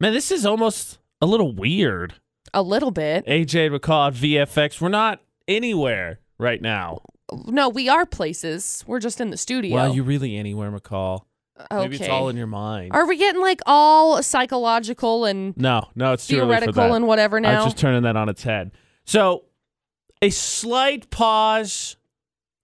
Man, this is almost a little weird. A little bit. AJ McCall at VFX. We're not anywhere right now. No, we are places. We're just in the studio. Well, you really anywhere, McCall. okay. Maybe it's all in your mind. Are we getting like all psychological and no, no, it's too early for theoretical and whatever now? I now? was just turning that on its head. So, a slight pause,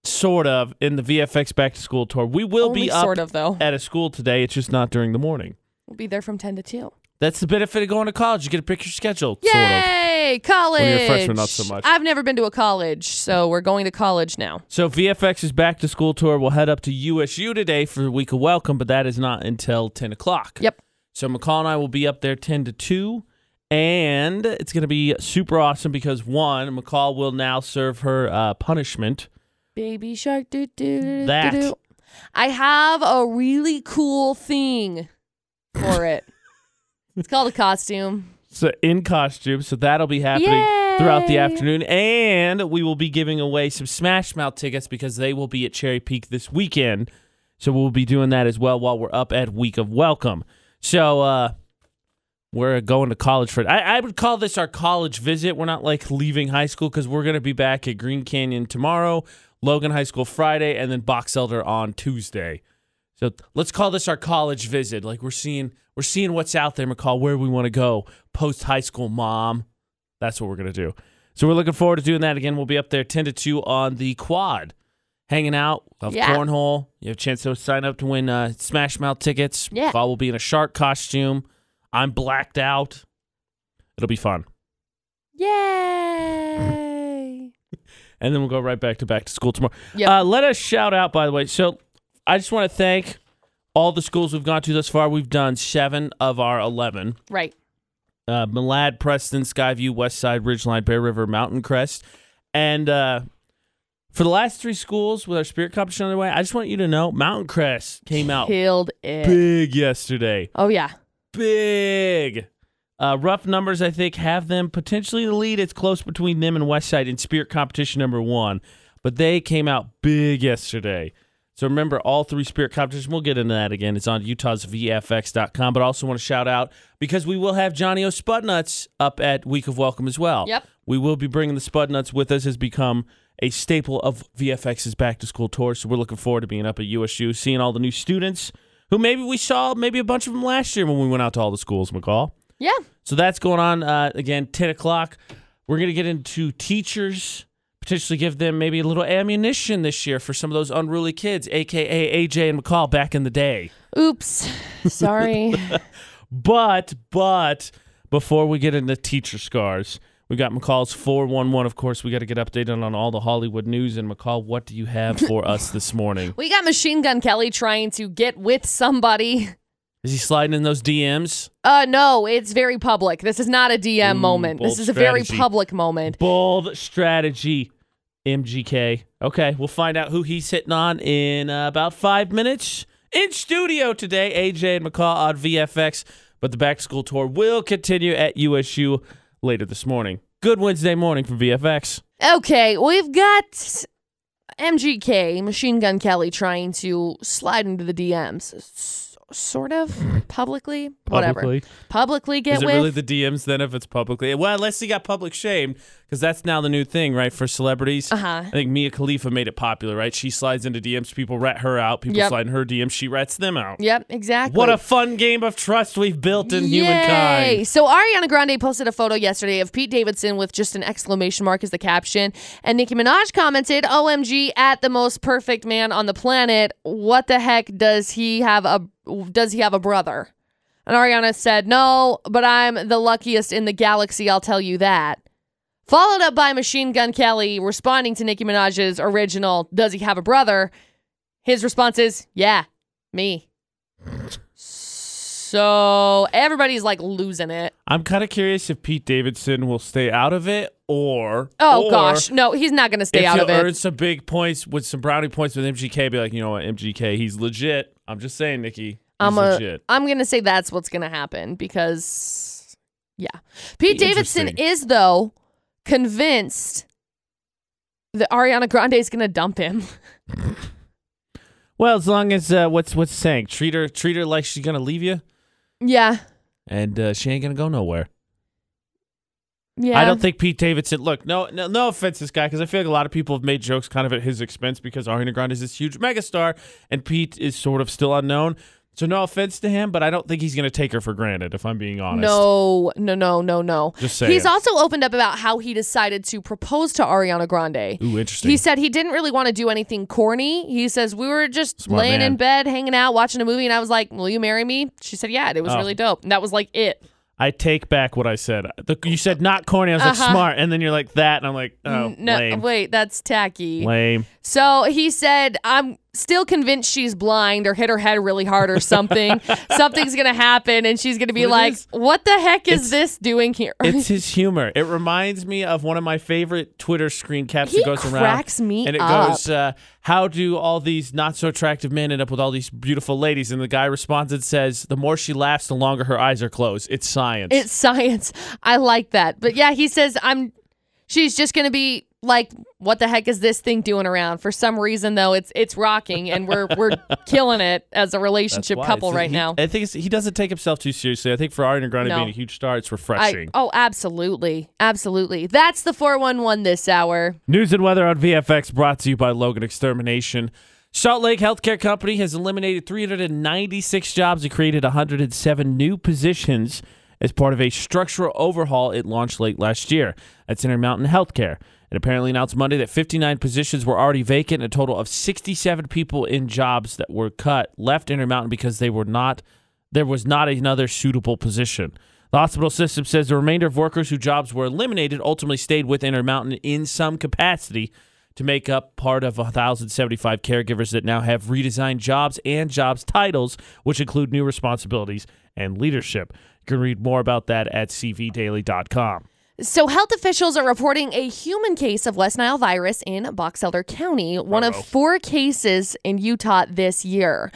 sort of, in the VFX back to school tour. We will Only be up sort of though. at a school today. It's just not during the morning. We'll be there from ten to two. That's the benefit of going to college. You get to pick your schedule, sort of. Yay! College. When you're a freshman, not so much. I've never been to a college, so we're going to college now. So VFX's back to school tour We'll head up to USU today for the week of welcome, but that is not until 10 o'clock. Yep. So McCall and I will be up there 10 to 2. And it's going to be super awesome because one, McCall will now serve her uh, punishment. Baby shark doo doo doo That. doo. I have a really cool thing for it. It's called a costume. So in costume, so that'll be happening throughout the afternoon, and we will be giving away some Smash Mouth tickets because they will be at Cherry Peak this weekend. So we'll be doing that as well while we're up at Week of Welcome. So uh, we're going to college for it. I, I would call this our college visit. We're not like leaving high school because we're going to be back at Green Canyon tomorrow, Logan High School Friday, and then Box Elder on Tuesday. So let's call this our college visit. Like we're seeing we're seeing what's out there, McCall, where we want to go post high school mom. That's what we're gonna do. So we're looking forward to doing that again. We'll be up there ten to two on the quad. Hanging out, of Yeah. cornhole. You have a chance to sign up to win uh, Smash Mouth tickets. Yeah. McCall will be in a shark costume. I'm blacked out. It'll be fun. Yay! and then we'll go right back to back to school tomorrow. Yep. Uh, let us shout out, by the way. So I just want to thank all the schools we've gone to thus far. We've done seven of our 11 right. uh, Malad, Preston, Skyview, Westside, Ridgeline, Bear River, Mountain Crest. And uh, for the last three schools with our spirit competition on the way, I just want you to know Mountain Crest came out Killed it. big yesterday. Oh yeah. Big. Uh, rough numbers, I think, have them potentially the lead. It's close between them and Westside in spirit competition number one, but they came out big yesterday. So remember, all three spirit competitions. We'll get into that again. It's on utahsvfx.com. But I also want to shout out because we will have Johnny O Spudnuts up at Week of Welcome as well. Yep. We will be bringing the Spudnuts with us. Has become a staple of VFX's back to school tour. So we're looking forward to being up at USU, seeing all the new students who maybe we saw maybe a bunch of them last year when we went out to all the schools. McCall. Yeah. So that's going on uh, again, 10 o'clock. We're going to get into teachers, potentially give them maybe a little ammunition this year for some of those unruly kids, AKA AJ and McCall back in the day. Oops. Sorry. But, but before we get into teacher scars, we got McCall's 411. Of course, we got to get updated on all the Hollywood news. And McCall, what do you have for us this morning? we got Machine Gun Kelly trying to get with somebody. Is he sliding in those DMs? Uh no, it's very public. This is not a DM moment. This is a very public moment. Bold strategy, MGK. Okay, we'll find out who he's hitting on in uh, about five minutes. In studio today, AJ and McCall on VFX, but the back school tour will continue at USU later this morning. Good Wednesday morning from VFX. Okay, we've got MGK, Machine Gun Kelly, trying to slide into the DMs. Sort of publicly, whatever. Publicly. Publicly get Is it with. really the DMs then if it's publicly? Well, unless he got public shamed, because that's now the new thing, right, for celebrities. uh-huh. I think Mia Khalifa made it popular, right? She slides into DMs, people rat her out, people Yep. slide in her DMs, she rats them out. Yep, exactly. What a fun game of trust we've built in Yay! humankind. So Ariana Grande posted a photo yesterday of Pete Davidson with just an exclamation mark as the caption, and Nicki Minaj commented, "OMG, at the most perfect man on the planet. What the heck does he have a does he have a brother?" And Ariana said, "No, but I'm the luckiest in the galaxy. I'll tell you that." Followed up by Machine Gun Kelly responding to Nicki Minaj's original, "Does he have a brother?" His response is, "Yeah, me." So everybody's like losing it. I'm kind of curious if Pete Davidson will stay out of it or. Oh or gosh, no, he's not going to stay out of it. earn some big points with some brownie points with MGK, be like, you know what, MGK, he's legit. I'm just saying, Nicki. He's I'm a, legit. I'm going to say that's what's going to happen because yeah. Pete Be Davidson is though convinced that Ariana Grande is going to dump him. Well, as long as uh, what's what's saying, treat her treat her like she's gonna leave you. Yeah. and uh, she ain't gonna go nowhere. Yeah. I don't think Pete Davidson. Look, no, no, no offense, this guy, because I feel like a lot of people have made jokes kind of at his expense because Ariana Grande is this huge megastar, and Pete is sort of still unknown. So no offense to him, but I don't think he's gonna take her for granted. If I'm being honest. No, no, no, no, no. Just saying. He's also opened up about how he decided to propose to Ariana Grande. Ooh, interesting. He said he didn't really want to do anything corny. He says we were just Smart laying man. in bed, hanging out, watching a movie, and I was like, "Will you marry me?" She said, "Yeah." and It was Oh. really dope. And that was like it. I take back what I said. The, you said not corny. I was like Uh-huh. smart, and then you're like that, and I'm like, oh, no, lame, wait, that's tacky. lame. So he said, I'm still convinced she's blind or hit her head really hard or something. Something's going to happen and she's going to be it like, is- what the heck is this doing here? It's his humor. It reminds me of one of my favorite Twitter screen caps He that goes around. cracks me and it up. goes, uh, "How do all these not so attractive men end up with all these beautiful ladies?" And the guy responds and says, "The more she laughs, the longer her eyes are closed. It's science." It's science. I like that. But yeah, he says, I'm, she's just going to be like, what the heck is this thing doing around? For some reason, though, it's it's rocking and we're we're killing it as a relationship couple right he- now. I think it's, he doesn't take himself too seriously. I think for Ariana Grande No. being a huge star, it's I, refreshing. oh, absolutely. Absolutely. That's the 411 this hour. News and weather on VFX brought to you by Logan Extermination. Salt Lake Healthcare Company has eliminated 396 jobs and created 107 new positions as part of a structural overhaul it launched late last year. That's Intermountain Healthcare. It apparently announced Monday that 59 positions were already vacant. and A total of 67 people in jobs that were cut left Intermountain because they were not there was not another suitable position. The hospital system says the remainder of workers whose jobs were eliminated ultimately stayed with Intermountain in some capacity to make up part of 1,075 caregivers that now have redesigned jobs and jobs titles, which include new responsibilities and leadership. You can read more about that at cvdaily.com. So, health officials are reporting a human case of West Nile virus in Box Elder County, one of Uh-oh. four cases in Utah this year.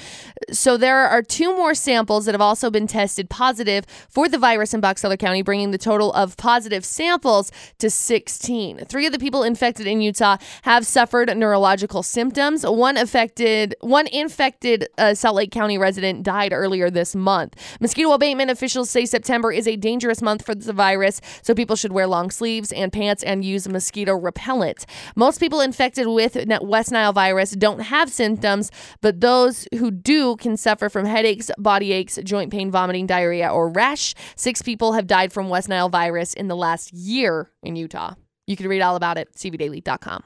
So, there are two more samples that have also been tested positive for the virus in Box Elder County, bringing the total of positive samples to 16. Three of the people infected in Utah have suffered neurological symptoms. One affected, one infected uh, Salt Lake County resident died earlier this month. Mosquito abatement officials say September is a dangerous month for the virus, so people should wear long sleeves and pants and use mosquito repellent. Most people infected with West Nile virus don't have symptoms, but those who do can suffer from headaches, body aches, joint pain, vomiting, diarrhea, or rash. Six people have died from West Nile virus in the last year in Utah. You can read all about it cvdaily.com.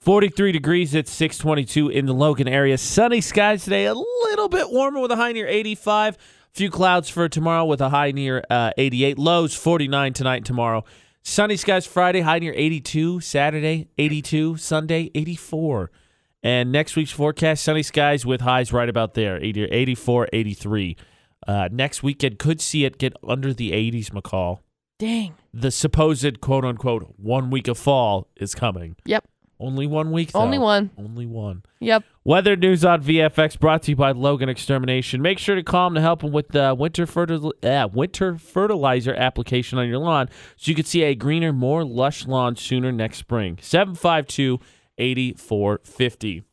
43 degrees at 622 in the Logan area. Sunny skies today, a little bit warmer with a high near 85. Few clouds for tomorrow with a high near uh, 88. Lows 49 tonight and tomorrow. Sunny skies Friday, high near 82. Saturday, 82. Sunday, 84. And next week's forecast, sunny skies with highs right about there, 84, 83. Uh, next weekend could see it get under the 80s, McCall. Dang. The supposed quote unquote one week of fall is coming. Yep. Only one week, though. Only one. Only one. Yep. Weather news on VFX brought to you by Logan Extermination. Make sure to call them to help them with the winter, fertil- uh, winter fertilizer application on your lawn so you can see a greener, more lush lawn sooner next spring. 752 8450.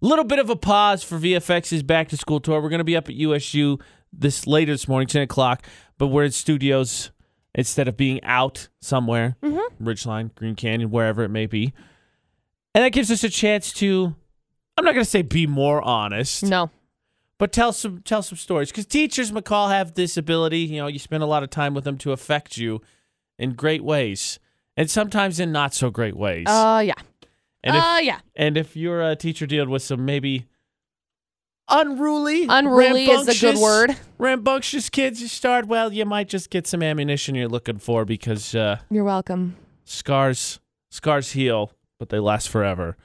Little bit of a pause for VFX's back to school tour. We're going to be up at USU this later this morning, 10 o'clock, but we're in studios instead of being out somewhere, Ridgeline, Green Canyon, wherever it may be. And that gives us a chance to I'm not going to say be more honest, No. but tell some tell some stories cuz teachers McCall have this ability, you know, you spend a lot of time with them to affect you in great ways and sometimes in not so great ways. Uh, yeah. and if uh, yeah. and if you're a teacher dealing with some maybe unruly, Unruly is a good word. Rambunctious kids you start, well, you might just get some ammunition you're looking for because uh, You're welcome. scars scars heal, but they last forever.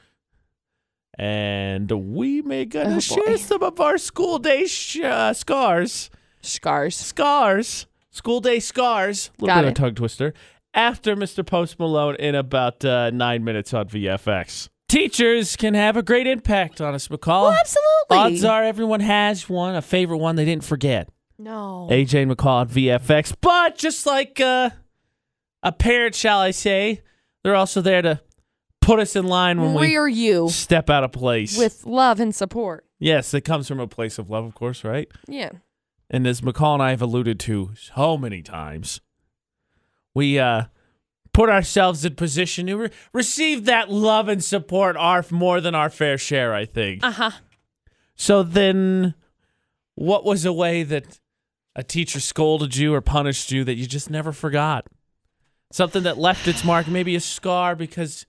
And we may gonna Oh, share some of our school day sh- uh, scars, Scars. scars, school day scars. A little Got bit of a it. tongue twister. After Mr. Post Malone in about uh, nine minutes on VFX. Teachers can have a great impact on us, McCall. Well, absolutely. Odds are everyone has one, a favorite one they didn't forget. No. AJ and McCall at VFX. But just like uh, a parent, shall I say, they're also there to put us in line when we Rear you step out of place. with love and support. yes, it comes from a place of love, of course, right? Yeah. and as McCall and I have alluded to so many times, we uh, put ourselves in position to re- receive that love and support our more than our fair share. I think. Uh huh. So then, what was a way that a teacher scolded you or punished you that you just never forgot? Something that left its mark, maybe a scar because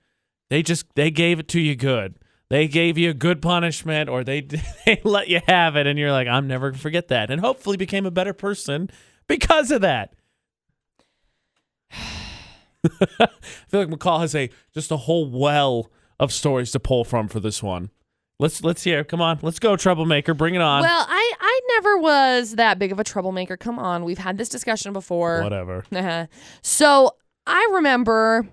they just they gave it to you good. They gave you a good punishment or they they let you have it and you're like, I'm never gonna forget that. And hopefully became a better person because of that. I feel like McCall has a just a whole well of stories to pull from for this one. Let's let's hear. Come on, let's go, troublemaker. Bring it on. Well, I I never was that big of a troublemaker. Come on, we've had this discussion before. Whatever. Uh-huh. So I remember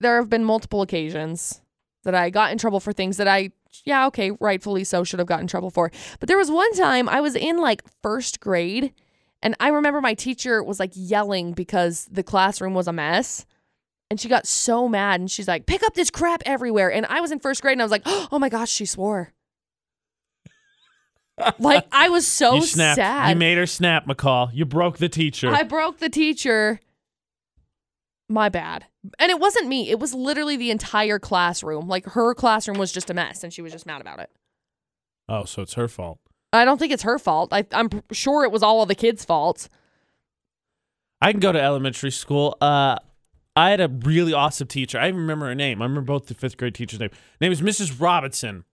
there have been multiple occasions that I got in trouble for things that I, yeah, okay, rightfully so, should have gotten in trouble for. But there was one time I was in like first grade, and I remember my teacher was like yelling because the classroom was a mess. And she got so mad and she's like, pick up this crap everywhere. And I was in first grade and I was like, oh my gosh, she swore. like I was so you snapped. sad. You made her snap, McCall. You broke the teacher. I broke the teacher. My bad. And it wasn't me. It was literally the entire classroom. Like her classroom was just a mess and she was just mad about it. oh, so it's her fault. I don't think it's her fault. I, I'm sure it was all of the kids' faults. I can go to elementary school. Uh, I had a really awesome teacher. I even remember her name. I remember both the fifth grade teacher's name. Her name was Mrs. Robinson,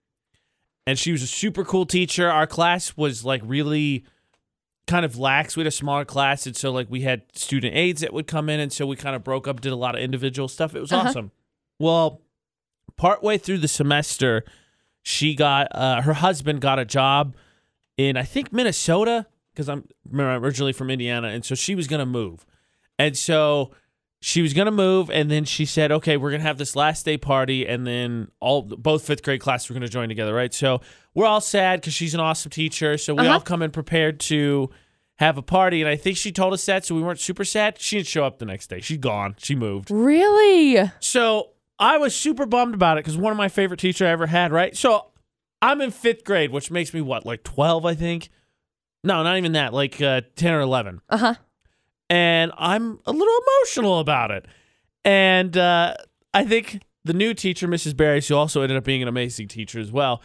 and she was a super cool teacher. Our class was like really kind of lax. We had a smaller class, and so like we had student aides that would come in, and so we kind of broke up, did a lot of individual stuff. It was Uh-huh. awesome. Well, partway through the semester, she got uh, her husband got a job in I think Minnesota because I'm I'm originally from Indiana, and so she was gonna move, and so she was gonna move, and then she said, "Okay, we're gonna have this last day party, and then all both fifth grade classes were gonna join together, right?" So we're all sad because she's an awesome teacher, so we Uh-huh. all come in prepared to have a party, and I think she told us that, so we weren't super sad. She didn't show up the next day. She's gone. She moved. Really? So I was super bummed about it because one of my favorite teacher I ever had, right? So I'm in fifth grade, which makes me what, like 12, I think? No, not even that, like uh, 10 or 11. Uh huh. And I'm a little emotional about it. And uh, I think the new teacher, Mrs. Barry, who also ended up being an amazing teacher as well,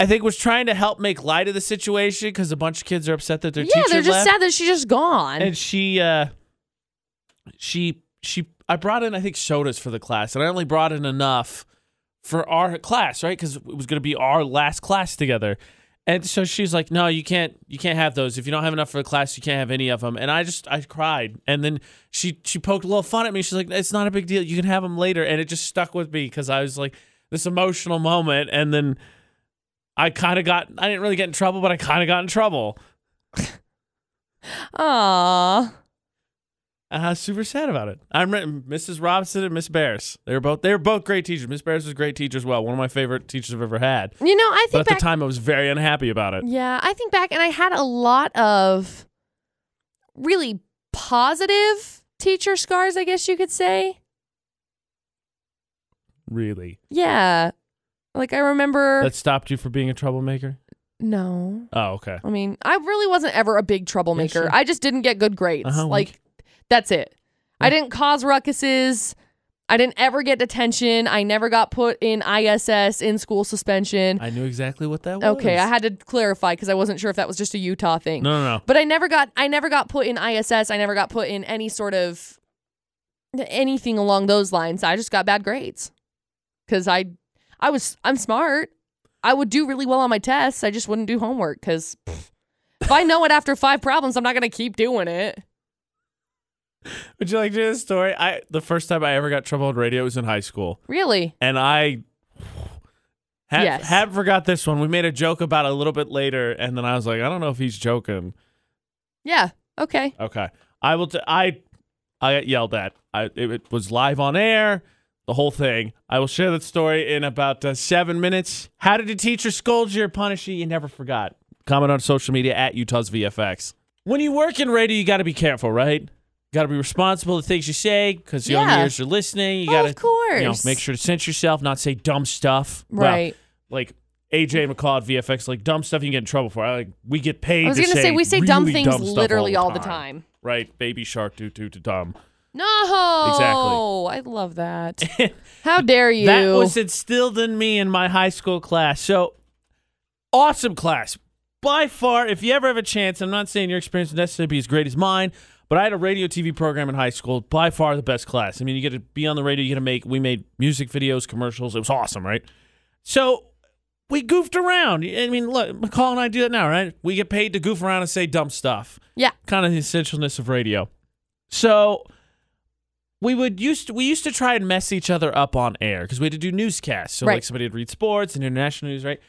I think was trying to help make light of the situation because a bunch of kids are upset that their Yeah, teacher they're just left sad that she's just gone. and she uh she she I brought in I think sodas for the class and I only brought in enough for our class, right? Cuz it was going to be our last class together. And so she's like, "No, you can't you can't have those. If you don't have enough for the class, you can't have any of them." And I just I cried. And then she she poked a little fun at me. She's like, "It's not a big deal. You can have them later." And it just stuck with me cuz I was like this emotional moment and then I kind of got I didn't really get in trouble, but I kind of got in trouble. Aww. Was super sad about it. I'm Mrs. Robinson and Miss Bears. They were both they were both great teachers. Miss Bears was a great teacher as well. One of my favorite teachers I've ever had. You know, I But think at the time, I was very unhappy about it. yeah, I think back, and I had a lot of really positive teacher scars, I guess you could say. Really, Yeah. Like I remember. that stopped you from being a troublemaker. no. Oh, okay. I mean, I really wasn't ever a big troublemaker. sure. I just didn't get good grades. Uh-huh, like, that's it. I mm. didn't cause ruckuses. I didn't ever get detention. I never got put in ISS in school suspension. I knew exactly what that was. Okay, I had to clarify because I wasn't sure if that was just a Utah thing. No, no, no. But I never got I never got put in ISS. I never got put in any sort of anything along those lines. I just got bad grades. Cuz I I was I'm smart. I would do really well on my tests. I just wouldn't do homework cuz if I know it after 5 problems, I'm not going to keep doing it. Would you like to hear the story? I the first time I ever got trouble on radio was in high school, Really? and I. Have, Yes. have forgot this one. We made a joke about it a little bit later, and then I was like, I don't know if he's joking. Yeah. Okay. Okay. I will. T- I I got yelled at. I it, it was live on air. The whole thing. I will share that story in about uh, seven minutes. How did a teacher scold you or punish you? You never forgot. Comment on social media at Utah's VFX. When you work in radio, you got to be careful, right? Got to be responsible to the things you say because young Yeah. ears are listening. You got of to, course. you know, make sure to censor yourself, not say dumb stuff. Well, Right. like AJ McCall at VFX, like dumb stuff you can get in trouble for. I, like we get paid. I was to gonna say we say dumb things dumb literally all all the, the time. Right? Baby shark, do do do dumb. No, Exactly. I love that. How dare you? That was instilled in me in my high school class. So awesome class. By far, if you ever have a chance, I'm not saying your experience would necessarily be as great as mine, but I had a radio TV program in high school. By far the best class. I mean, you get to be on the radio, you get to make, we made music videos, commercials. It was awesome, right? So we goofed around. I mean, look, McCall and I do that now, right? We get paid to goof around and say dumb stuff. Yeah. Kind of the essentialness of radio. So we would used to, we used to try and mess each other up on air because we had to do newscasts. So like somebody would read sports and international news, right?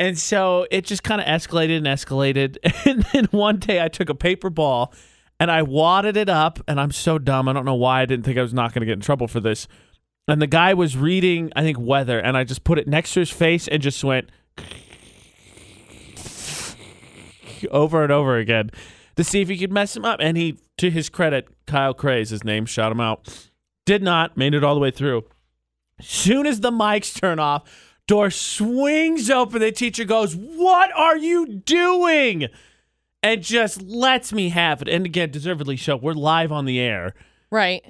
And so it just kind of escalated and escalated. And then one day I took a paper ball and I wadded it up. And I'm so dumb. I don't know why I didn't think I was not going to get in trouble for this. And the guy was reading, I think, weather. And I just put it next to his face and just went over and over again to see if he could mess him up. And he, to his credit, Kyle Cray is his name, shout him out. Did not, made it all the way through. Soon as the mics turn off, door swings open. The teacher goes, What are you doing? And just lets me have it. And again, deservedly so. We're live on the air. right.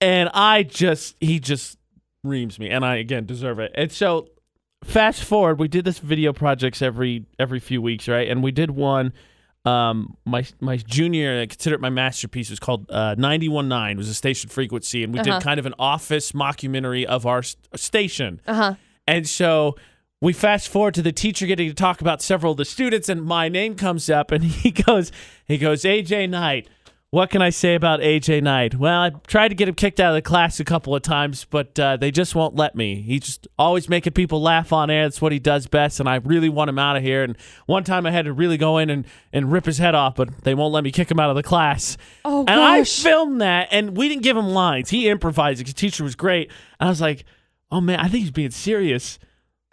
And I just, he just reams me. And I, again, deserve it. And so fast forward, we did this video projects every every few weeks, right? And we did one. Um, my my junior, I consider it my masterpiece. Was called uh, 91.9. It was a station frequency, and we Uh-huh. did kind of an office mockumentary of our s- station. Uh huh. And so we fast forward to the teacher getting to talk about several of the students, and my name comes up, and he goes, he goes, AJ Knight. What can I say about AJ Knight? Well, I tried to get him kicked out of the class a couple of times, but uh, they just won't let me. He's just always making people laugh on air. That's what he does best, and I really want him out of here. And one time I had to really go in and, and rip his head off, but they won't let me kick him out of the class. Oh And I filmed that, and we didn't give him lines. He improvised. The teacher was great. And I was like, oh man, I think he's being serious.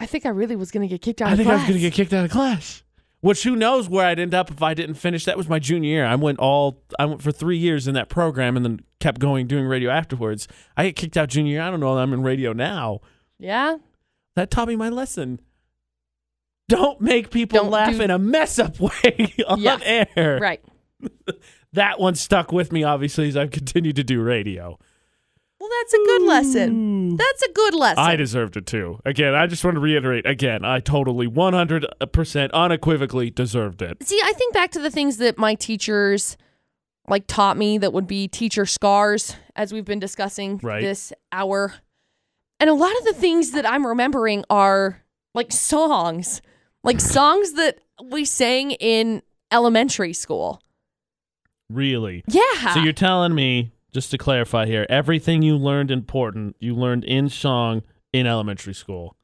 I think I really was gonna get kicked out I of think class. I was going to get kicked out of class. Which who knows where I'd end up if I didn't finish. That was my junior year. I went all I went for three years in that program, and then kept going doing radio afterwards. I get kicked out junior year. I don't know. I'm in radio now. Yeah. That taught me my lesson. Don't make people Don't laugh do- in a mess up way on Yeah. air. Right. That one stuck with me, obviously, as I've continued to do radio. Well, that's a good lesson. Mm. That's a good lesson. I deserved it too. Again, I just want to reiterate again, I totally 100% unequivocally deserved it. See, I think back to the things that my teachers like taught me that would be teacher scars as we've been discussing Right. this hour. And a lot of the things that I'm remembering are like songs. Like songs that we sang in elementary school. Really. Yeah. So you're telling me, just to clarify here, everything you learned important, you learned in song in elementary school.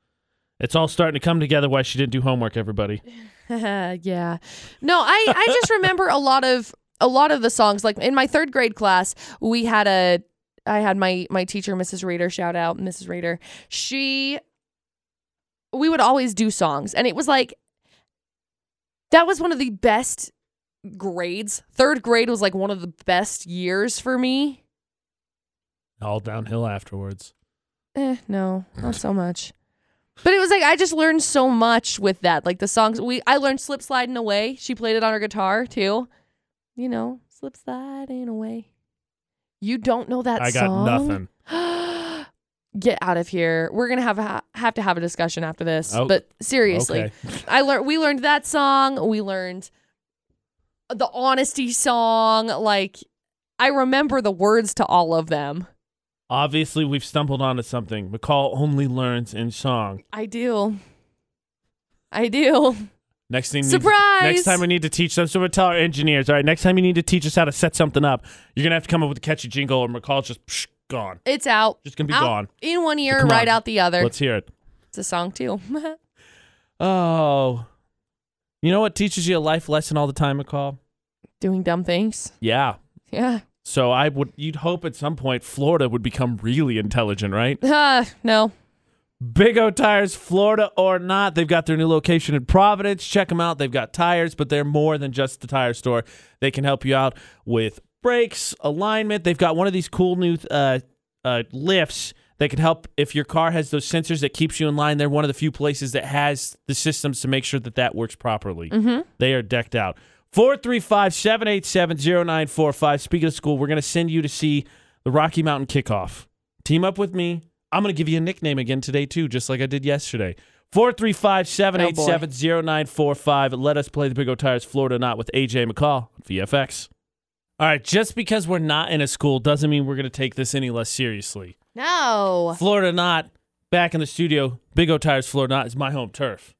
It's all starting to come together why she didn't do homework, everybody. yeah. No, I I just remember a lot of a lot of the songs like in my 3rd grade class, we had a I had my my teacher Mrs. Rader shout out Mrs. Rader. She we would always do songs and it was like that was one of the best grades. 3rd grade was like one of the best years for me. All downhill afterwards. Eh, no, not so much. But it was like I just learned so much with that. Like the songs we I learned Slip Sliding Away. She played it on her guitar too. You know, Slip Sliding Away. You don't know that song I got song? nothing. Get out of here. We're going to have a, have to have a discussion after this. Oh, but seriously, Okay. I learned we learned that song. We learned the honesty song like I remember the words to all of them. Obviously, we've stumbled onto something. McCall only learns in song. I do. I do. Next thing, Surprise! next time we need to teach them. So we tell our engineers, all right. Next time you need to teach us how to set something up, you're gonna have to come up with a catchy jingle, or McCall's just psh, gone. It's out. Just gonna be out gone. in one ear, Come right on. out the other. Let's hear it. it's a song too. Oh, you know what teaches you a life lesson all the time, McCall? Doing dumb things. Yeah. Yeah. So I would, you'd hope at some point Florida would become really intelligent, right? Uh, no. Big O Tires, Florida or not, they've got their new location in Providence. Check them out. They've got tires, but they're more than just the tire store. They can help you out with brakes, alignment. They've got one of these cool new uh, uh, lifts They can help if your car has those sensors that keeps you in line. They're one of the few places that has the systems to make sure that that works properly. Mm-hmm. They are decked out. 435 787 0945. Speaking of school, we're going to send you to see the Rocky Mountain kickoff. Team up with me. I'm going to give you a nickname again today, too, just like I did yesterday. 435 787 0945. Let us play the Big O Tires Florida Not with AJ McCall, VFX. All right, just because we're not in a school doesn't mean we're going to take this any less seriously. No. Florida Not back in the studio. Big O Tires Florida Not is my home turf.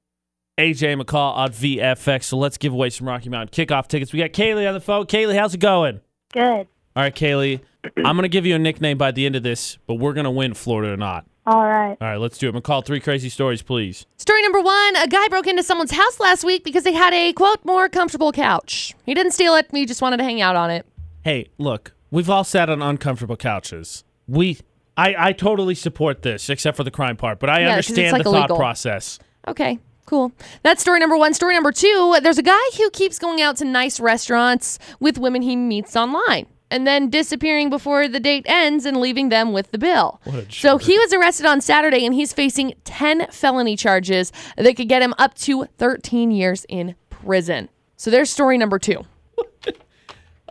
AJ McCall on VFX. So let's give away some Rocky Mountain kickoff tickets. We got Kaylee on the phone. Kaylee, how's it going? Good. All right, Kaylee. I'm going to give you a nickname by the end of this, but we're going to win Florida or not. All right. All right, let's do it. McCall, three crazy stories, please. Story number one A guy broke into someone's house last week because they had a, quote, more comfortable couch. He didn't steal it, he just wanted to hang out on it. Hey, look, we've all sat on uncomfortable couches. We, I, I totally support this, except for the crime part, but I Yeah, 'cause it's, understand like, the thought illegal. process. Okay, cool. That's story number one. Story number two there's a guy who keeps going out to nice restaurants with women he meets online and then disappearing before the date ends and leaving them with the bill. What a So jerk. he was arrested on Saturday and he's facing 10 felony charges that could get him up to 13 years in prison. So there's story number two.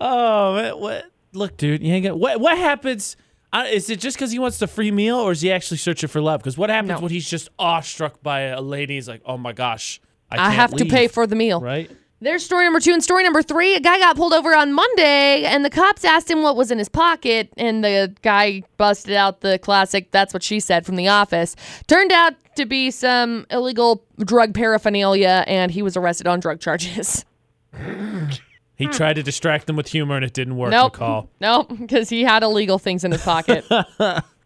Oh, what? what? Look, dude, you ain't gonna. What? What happens? Uh, is it just because he wants the free meal, or is he actually searching for love? Because what happens No. when he's just awestruck by a lady? He's like, oh my gosh, I, I, can't have to pay for the meal. Right? There's story number two and story number three. A guy got pulled over on Monday, and the cops asked him what was in his pocket, and the guy busted out the classic "That's what she said" from The Office. Turned out to be some illegal drug paraphernalia, and he was arrested on drug charges. He tried to distract them with humor, and it didn't work. nope, McCall. nope, because he had illegal things in his pocket. All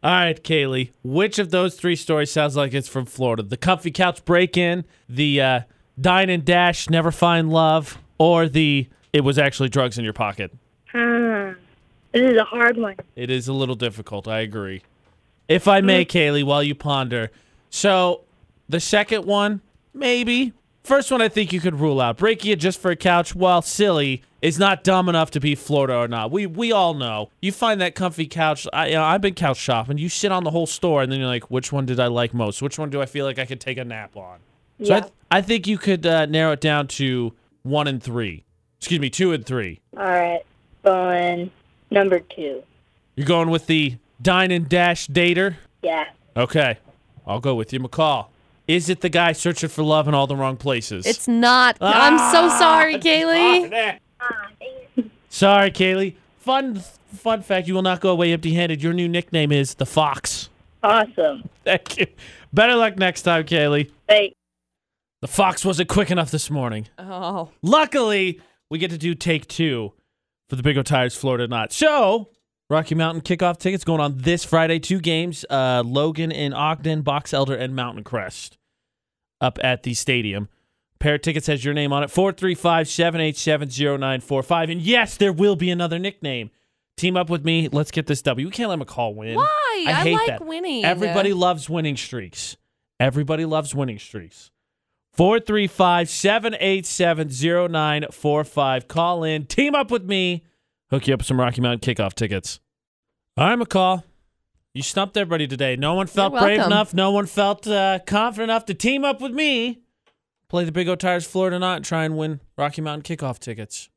right, Kaylee. Which of those three stories sounds like it's from Florida? The comfy couch break-in, the uh, dine and dash, never find love, or the it was actually drugs in your pocket. Hmm. This is a hard one. It is a little difficult. I agree. If I may, Kaylee, while you ponder. So, the second one, maybe. First one, I think you could rule out. Breaking it just for a couch, while silly, is not dumb enough to be Florida or not. We we all know. You find that comfy couch. I, you know, I've been couch shopping. You sit on the whole store, and then you're like, which one did I like most? Which one do I feel like I could take a nap on? So I, Yeah. th- I think you could uh, narrow it down to one and three. Excuse me, two and three. All right. Going number two. You're going with the dine and dash dater. Yeah. Okay. I'll go with you, McCall. Is it the guy searching for love in all the wrong places? it's not. I'm so Ah, sorry, Kaylee. darn it. Ah, dang it. Sorry, Kaylee. Fun fun fact, you will not go away empty-handed. Your new nickname is the Fox. Awesome. Thank you. Better luck next time, Kaylee. Hey. The Fox wasn't quick enough this morning. Oh, Luckily, we get to do take two for the Big O Tires Florida Not. So, Rocky Mountain kickoff tickets going on this Friday. Two games uh, Logan and Ogden, Box Elder, and Mountain Crest up at the stadium. Pair of tickets has your name on it 435 787 0945. And yes, there will be another nickname. Team up with me. Let's get this W. We can't let McCall win. why? I hate like that. winning. Everybody loves winning streaks. Everybody loves winning streaks. 435 787 0945. Call in. Team up with me. Hook you up with some Rocky Mountain kickoff tickets. All right, McCall. You stumped everybody today. No one felt You're brave welcome. enough. No one felt uh, confident enough to team up with me. Play the Big O Tires Florida Not and try and win Rocky Mountain kickoff tickets.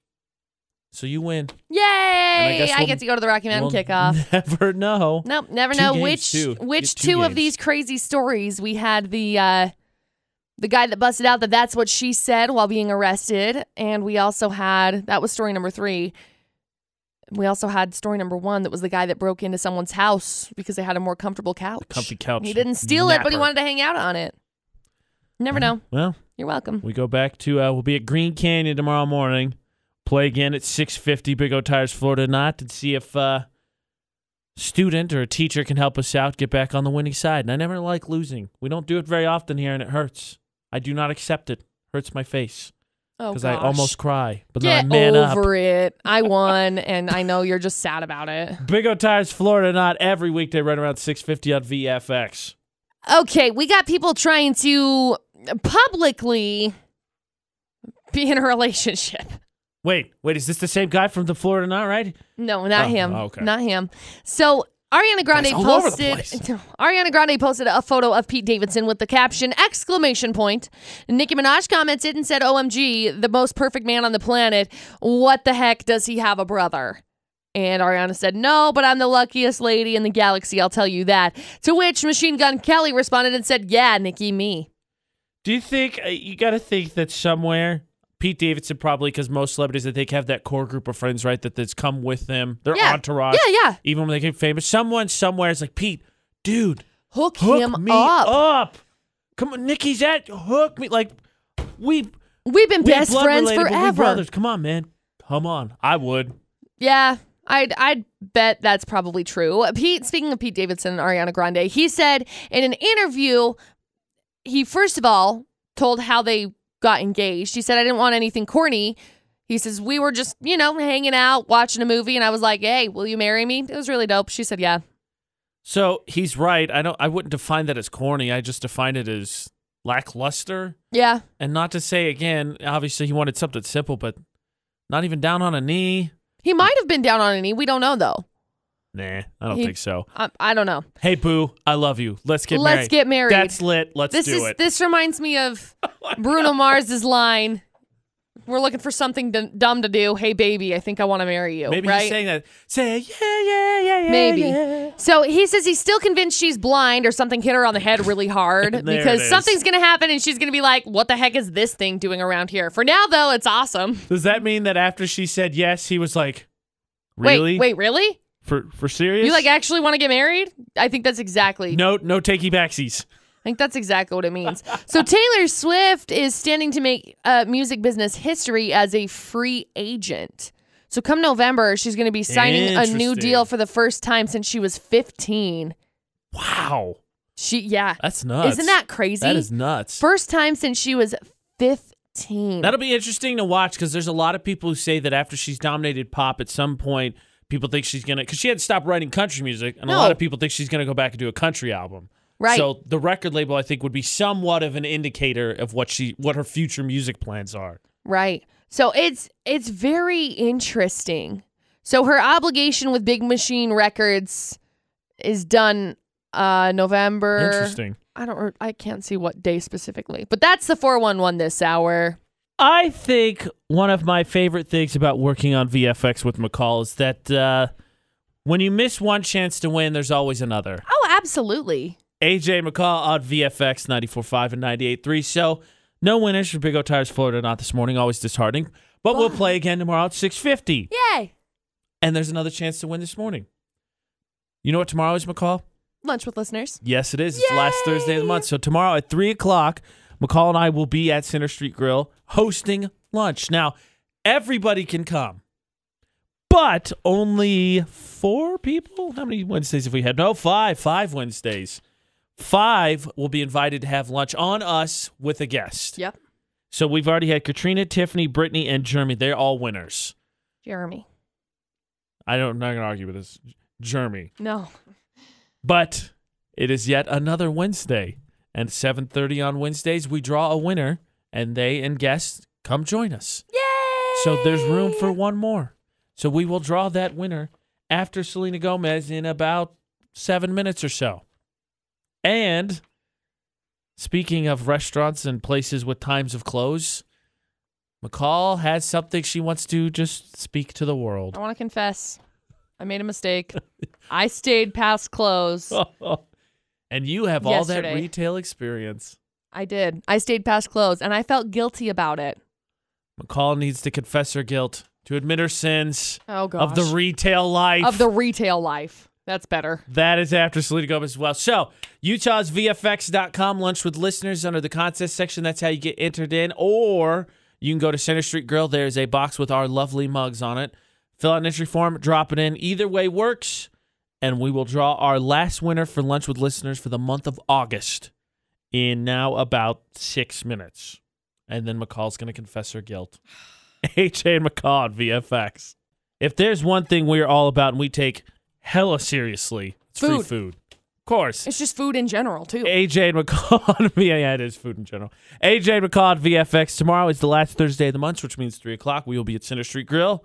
So you win. Yay! I guess I we'll- get to go to the Rocky Mountain We'll kickoff. Never know. Nope, never Two know games, which too. which two two, of these crazy stories. We had the uh the guy that busted out that that's what she said while being arrested, and we also had that was story number 3. We also had story number 1 that was the guy that broke into someone's house because they had a more comfortable couch. Comfy couch. He didn't steal it, but he wanted to hang out on it. Never know. Well, You're welcome. We go back to uh, we'll be at Green Canyon tomorrow morning. Play again at 6:50 Big O Tires Florida Not and see if uh student or a teacher can help us out get back on the winning side. And I never like losing. We don't do it very often here and it hurts. I do not accept it. Hurts my face Oh because I almost cry. But Get then I man up. over it. I won and I know you're just sad about it. Big O Tires Florida Not every weekday right around 6:50 on VFX. Okay, we got people trying to publicly be in a relationship. Wait, wait, is this the same guy from the Florida Not, right? No, not Oh, him. okay. Not him. So Ariana Grande Guys, all over the posted. Ariana Grande posted a photo of Pete Davidson with the caption exclamation point. Nicki Minaj commented and said, "OMG, the most perfect man on the planet. What the heck does he have a brother?" And Ariana said, "No, but I'm the luckiest lady in the galaxy, I'll tell you that." To which Machine Gun Kelly responded and said, "Yeah, Nicki, me." Do you think uh, you got to think that somewhere Pete Davidson probably because most celebrities I think have that core group of friends right that that's come with them, their Yeah. entourage. Yeah, yeah. Even when they get famous, someone somewhere is like Pete, dude, Hook, hook him me up. up. Come on, Nicki's at hook me like we We've been we best friends related, forever. brothers. Come on, man. Come on. I would. Yeah, I'd I'd bet that's probably true. Pete, speaking of Pete Davidson and Ariana Grande, he said in an interview, he first of all told how they got engaged. He said I didn't want anything corny. He says we were just you know hanging out, watching a movie, and I was like, "Hey, will you marry me?" It was really dope. She said, "Yeah." So he's right. I don't. I wouldn't define that as corny. I just define it as lackluster. Yeah, And not to say again, obviously he wanted something simple, but not even down on a knee. he might have been down on a knee. We don't know though. Nah, I don't He- think so. I, I don't know. Hey, boo, I love you. Let's get Let's married. get married. That's lit. Let's this do is it. this reminds me of oh Bruno Mars's line. We're looking for something d- dumb to do. Hey, baby, I think I want to marry you. Maybe right? he's saying that. Say yeah, yeah, yeah, yeah. Maybe. yeah. So he says he's still convinced she's blind or something hit her on the head really hard because something's going to happen and she's going to be like, what the heck is this thing doing around here? For now, though, it's awesome. Does that mean that after she said yes, he was like, really? Wait, wait, really? For for serious? You like actually want to get married? I think that's exactly. no, no takey backsies. I think that's exactly what it means. so Taylor Swift is standing to make uh, music business history as a free agent. So come November, she's going to be signing a new deal for the first time since she was 15. Wow, She yeah. that's nuts. Isn't that crazy? That is nuts. First time since she was 15. That'll be interesting to watch because there's a lot of people who say that after she's dominated pop, at some point, people think she's gonna because she had to stop writing country music, and a lot of people think she's gonna go back and do a country album. Right. So the record label, I think, would be somewhat of an indicator of what she what her future music plans are. Right. So it's it's very interesting. So her obligation with Big Machine Records is done uh November. Interesting. I don't I can't see what day specifically. But that's the 411 this hour. I think one of my favorite things about working on VFX with McCall is that uh, when you miss one chance to win, there's always another. Oh, absolutely. AJ McCall on VFX 94.5 and 98.3. So no winners for Big O Tires Florida not this morning. Always disheartening. But we'll play again tomorrow at 6.50. Yay. And there's another chance to win this morning. You know what tomorrow is, McCall? Lunch with listeners. Yes, it is. It's last Thursday of the month. So tomorrow at 3 o'clock, McCall and I will be at Center Street Grill hosting lunch. Now, everybody can come, but only four people? How many Wednesdays have we had? No, five. Five Wednesdays. Five will be invited to have lunch on us with a guest. Yep. So we've already had Katrina, Tiffany, Brittany, and Jeremy. They're all winners. Jeremy. I don't, I'm not going to argue with this. Jeremy. No. But it is yet another Wednesday, and 7:30 on Wednesdays we draw a winner, and they and guests come join us. Yay. So there's room for one more. So we will draw that winner after Selena Gomez in about seven minutes or so. And speaking of restaurants and places with times of close, McCall has something she wants to just speak to the world. I want to confess. I made a mistake. I stayed past close. and you have all that retail experience. I did. I stayed past close and I felt guilty about it. McCall needs to confess her guilt, to admit her sins Oh gosh. of the retail life. of the retail life. That's better. that is after Selena Gomez as well. So, Utah's VFX.com lunch with listeners under the contest section. That's how you get entered in. Or you can go to Center Street Grill. There's a box with our lovely mugs on it. Fill out an entry form, drop it in. Either way works. And we will draw our last winner for lunch with listeners for the month of August in now about six minutes. And then McCall's going to confess her guilt. AJ and McCall on VFX. If there's one thing we're all about and we take hella seriously, it's free Food. food. Of course. It's just food in general too. AJ and McCall on V- yeah, it is food in general. AJ and McCall at VFX. Tomorrow is the last Thursday of the month, which means 3 o'clock. We will be at Center Street Grill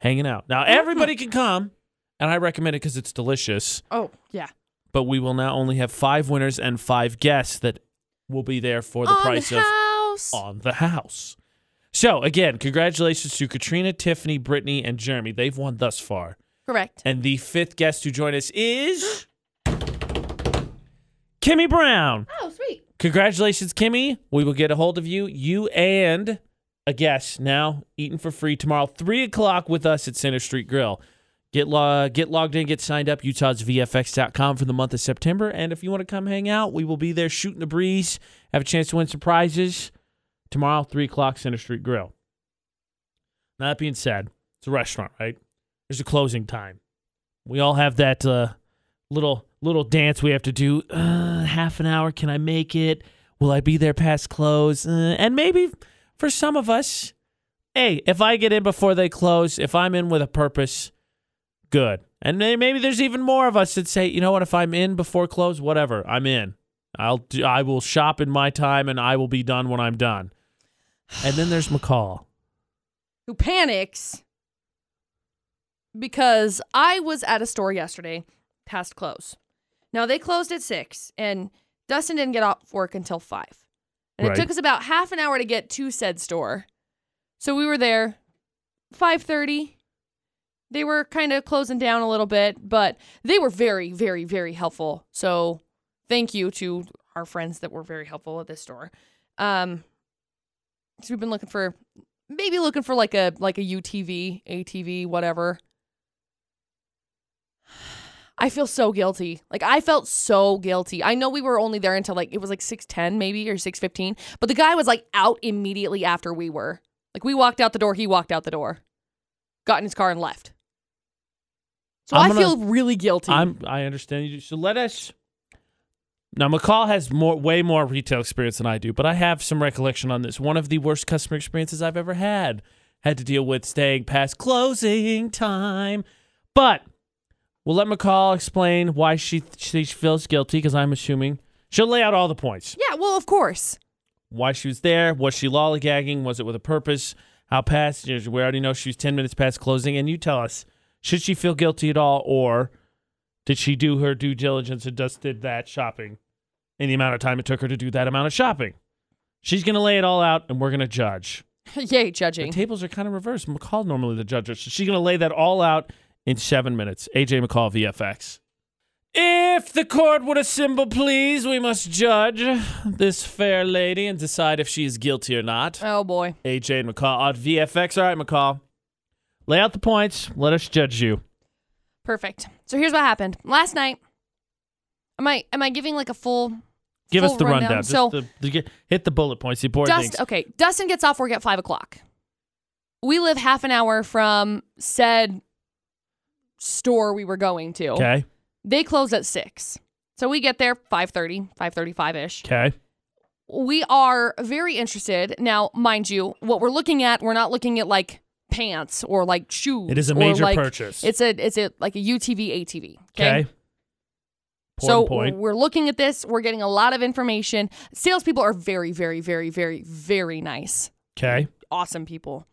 hanging out. Now, everybody can come and I recommend it because it's delicious. Oh yeah. But we will now only have five winners and five guests that will be there for the On price the of house. on the house. So again, congratulations to Katrina, Tiffany, Brittany, and Jeremy. They've won thus far. Correct. And the fifth guest to join us is Kimmy Brown. Oh sweet. Congratulations, Kimmy. We will get a hold of you. You and a guest now eating for free tomorrow, three o'clock with us at Center Street Grill. Get lo- get logged in, get signed up, utahsvfx.com for the month of September. And if you want to come hang out, we will be there shooting the breeze, have a chance to win some prizes tomorrow, three o'clock, Center Street Grill. Now, that being said, it's a restaurant, right? There's a closing time. We all have that uh, little little dance we have to do. Uh, half an hour, can I make it? Will I be there past close? Uh, and maybe for some of us, hey, if I get in before they close, if I'm in with a purpose, good. And maybe there's even more of us that say, you know what, if I'm in before close, whatever, I'm in. I'll do, I will shop in my time and I will be done when I'm done. And then there's McCall. Who panics because I was at a store yesterday past close. Now they closed at six, and Dustin didn't get off work until five. And Right. it took us about half an hour to get to said store. So we were there 5:30. They were kind of closing down a little bit, but they were very very very helpful. So thank you to our friends that were very helpful at this store. Um so we've been looking for maybe looking for like a like a UTV, ATV, whatever. I feel so guilty. Like I felt so guilty. I know we were only there until like it was like 6:10 maybe or 6:15, but the guy was like out immediately after we were. Like we walked out the door, he walked out the door. Got in his car and left. So I'm I gonna- feel really guilty. I'm I understand you. So let us now McCall has more way more retail experience than I do, but I have some recollection on this. One of the worst customer experiences I've ever had. Had to deal with staying past closing time. But we'll let McCall explain why she she feels guilty because I'm assuming she'll lay out all the points. yeah, well, of course. Why she was there, was she lollygagging, was it with a purpose? How past we already know she was 10 minutes past closing and you tell us should she feel guilty at all or did she do her due diligence and just did that shopping in the amount of time it took her to do that amount of shopping? She's going to lay it all out and we're going to judge. Yay, judging. The tables are kind of reversed. McCall normally the judge. So she's going to lay that all out in seven minutes. AJ McCall, VFX. If the court would assemble, please, we must judge this fair lady and decide if she is guilty or not. Oh boy. AJ and McCall uh, on VFX. All right, McCall. Lay out the points. Let us judge you. Perfect. So here's what happened. Last night, am I am I giving like a full Give us the rundown. Just So the, the- hit the bullet points. The important Dust, things. okay, Dustin gets off work at five o'clock. We live half an hour from said store we were going to. Okay. They close at six. So we get there 5.30, 5.35ish. Okay. We are very interested. Now, mind you, what we're looking at, we're not looking at like pants or like shoes. It is a or, major like, purchase. It's a it's a like a UTV ATV. okay. So point. we're looking at this. We're getting a lot of information. Salespeople are very, very, very, very, very nice. Okay. Awesome people.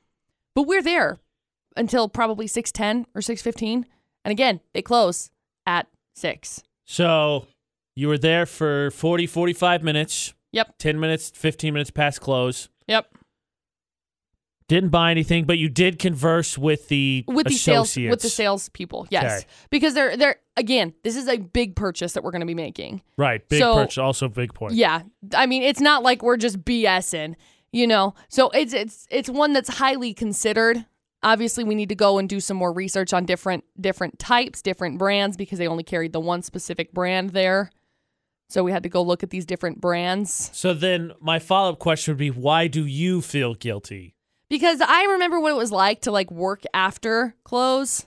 But we're there until probably six ten or six fifteen, and again they close at six. So you were there for 40, 45 minutes. Yep. 10 minutes, 15 minutes past close. Yep. Didn't buy anything, but you did converse with the With the sales associates. with the sales people. yes, Okay. because they're they're again. This is a big purchase that we're going to be making. Right. Big So- purchase. Also big point. Yeah, I mean it's not like we're just BSing, you know. So it's it's it's one that's highly considered. Obviously, we need to go and do some more research on different different types, different brands because they only carried the one specific brand there. So we had to go look at these different brands So then my follow up question would be why do you feel guilty? Because I remember what it was like to like work after close.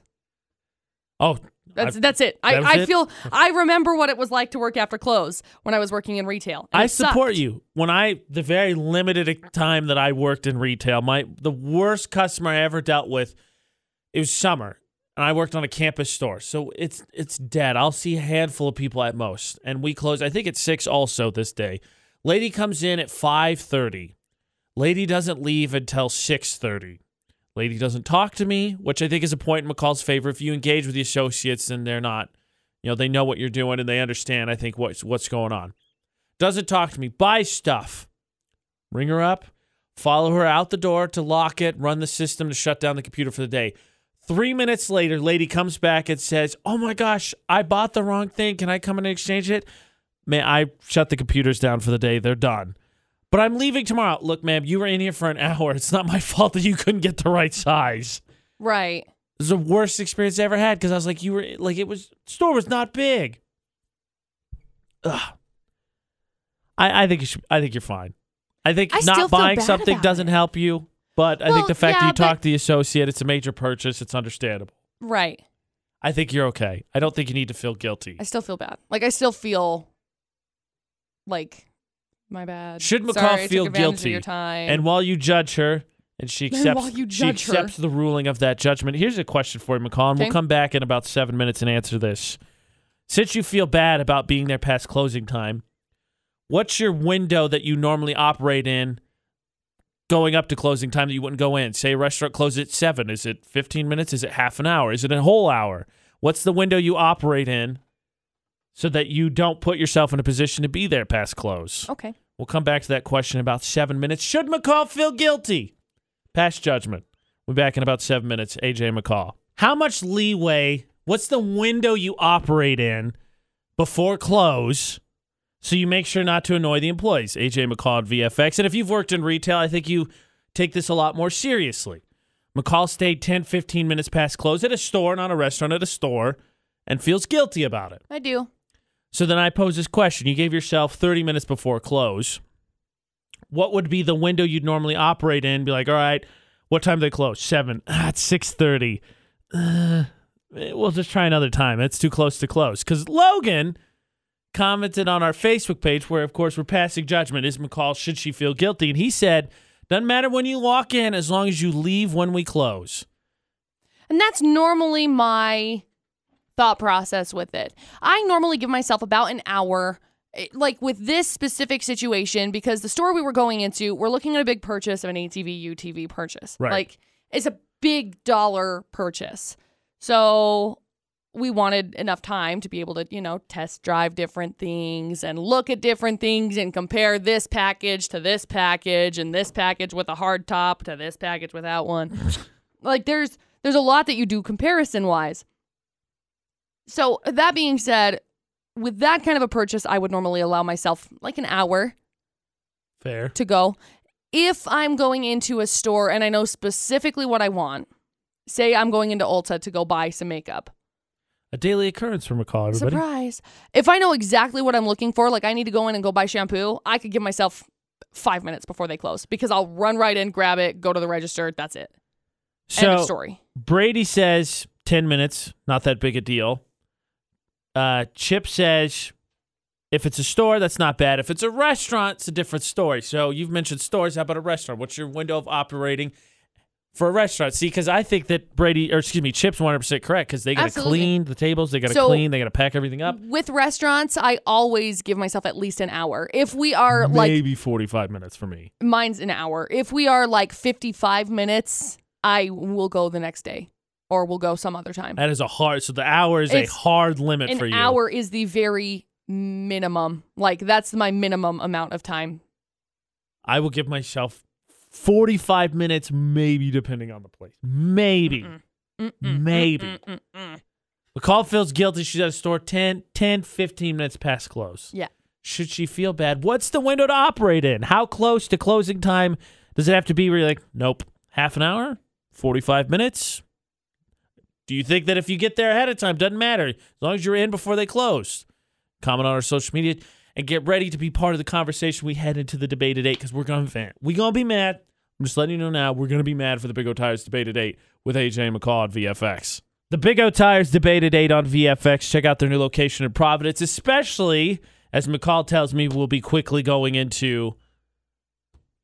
Oh, That's I- that's it. I, I it? feel I remember what it was like to work after close when I was working in retail. I support sucked. you. When I the very limited time that I worked in retail, my the worst customer I ever dealt with, it was summer, and I worked on a campus store, so it's it's dead. I'll see a handful of people at most, and we close. I think it's six also this day. Lady comes in at five thirty. Lady doesn't leave until six thirty. Lady doesn't talk to me, which I think is a point in McCall's favor. If you engage with the associates and they're not, you know, they know what you're doing and they understand, I think, what's what's going on. Doesn't talk to me, buy stuff. Ring her up, follow her out the door to lock it, run the system to shut down the computer for the day. Three minutes later, lady comes back and says, Oh my gosh, I bought the wrong thing. Can I come and exchange it? May I shut the computers down for the day. They're done. But I'm leaving tomorrow. Look, ma'am, you were in here for an hour. It's not my fault that you couldn't get the right size. Right. This is the worst experience I ever had because I was like, you were like, it was store was not big. Ugh. I, I think you should, I think you're fine. I think I not buying something doesn't it. help you. But I think the fact that yeah, you talk to the associate, it's a major purchase. It's understandable. Right. I think you're okay. I don't think you need to feel guilty. I still feel bad. Like I still feel like my bad. Should McCall Sorry, I took feel advantage of guilty? Your time. And while you judge her, and she And accepts, while you she judge her. accepts the ruling of that judgment. Here's a question for you, McCall, and we'll Okay. come back in about seven minutes and answer this. Since you feel bad about being there past closing time, what's your window that you normally operate in going up to closing time that you wouldn't go in? Say a restaurant closes at seven. Is it 15 minutes? Is it half an hour? Is it a whole hour? What's the window you operate in so that you don't put yourself in a position to be there past close? okay. We'll come back to that question in about seven minutes. Should McCall feel guilty? Past judgment. We'll be back in about seven minutes. AJ McCall. How much leeway, what's the window you operate in before close so you make sure not to annoy the employees? AJ McCall at VFX. And if you've worked in retail, I think you take this a lot more seriously. McCall stayed 10, 15 minutes past close at a store, not a restaurant, at a store, and feels guilty about it. I do. So then I pose this question. You gave yourself 30 minutes before close. What would be the window you'd normally operate in? Be like, all right, what time do they close? Seven. Ah, it's 6.30. Uh, we'll just try another time. It's too close to close. Because Logan commented on our Facebook page where, of course, we're passing judgment. Is McCall, should she feel guilty? And he said, doesn't matter when you walk in as long as you leave when we close. And that's normally my thought process with it. I normally give myself about an hour. eh, Like with this specific situation, because the store we were going into, we're looking at a big purchase of an ATV UTV purchase. Right. Like it's a big dollar purchase. So we wanted enough time to be able to, you know, test drive different things and look at different things and compare this package to this package and this package with a hard top to this package without one. like there's there's a lot that you do comparison wise. So that being said, with that kind of a purchase, I would normally allow myself like an hour Fair. to go. If I'm going into a store and I know specifically what I want, say I'm going into Ulta to go buy some makeup. A daily occurrence for McCall, everybody. Surprise. If I know exactly what I'm looking for, like I need to go in and go buy shampoo, I could give myself five minutes before they close because I'll run right in, grab it, go to the register. That's it. End of So story. Brady says 10 minutes, not that big a deal. Uh, Chip says if it's a store, that's not bad. If it's a restaurant, it's a different story. So you've mentioned stores. How about a restaurant? What's your window of operating for a restaurant? See, because I think that Brady, or excuse me, Chip's 100% correct because they got to Absolutely. clean the tables, they got to So- clean, they got to pack everything up. With restaurants, I always give myself at least an hour. If we are like Maybe 45 minutes for me. mine's an hour. If we are like 55 minutes, I will go the next day or we'll go some other time. That is a hard, so the hour is a hard limit An for you. hour is the very minimum. Like that's my minimum amount of time. I will give myself 45 minutes, maybe depending on the place. Maybe. Mm-mm, Maybe. mm-mm, mm-mm. McCall feels guilty. She's at a store 10, 10, 15 minutes past close. Yeah. Should she feel bad? What's the window to operate in? How close to closing time does it have to be where you're like, nope, half an hour? 45 minutes? Do you think that if you get there ahead of time, doesn't matter as long as you're in before they close? Comment on our social media and get ready to be part of the conversation we head into the debate at eight because we're going to we gonna be mad. I'm just letting you know now we're going to be mad for the Big O Tires debate at eight with AJ McCall at VFX. The Big O Tires debate at eight on VFX. Check out their new location in Providence, especially as McCall tells me we'll be quickly going into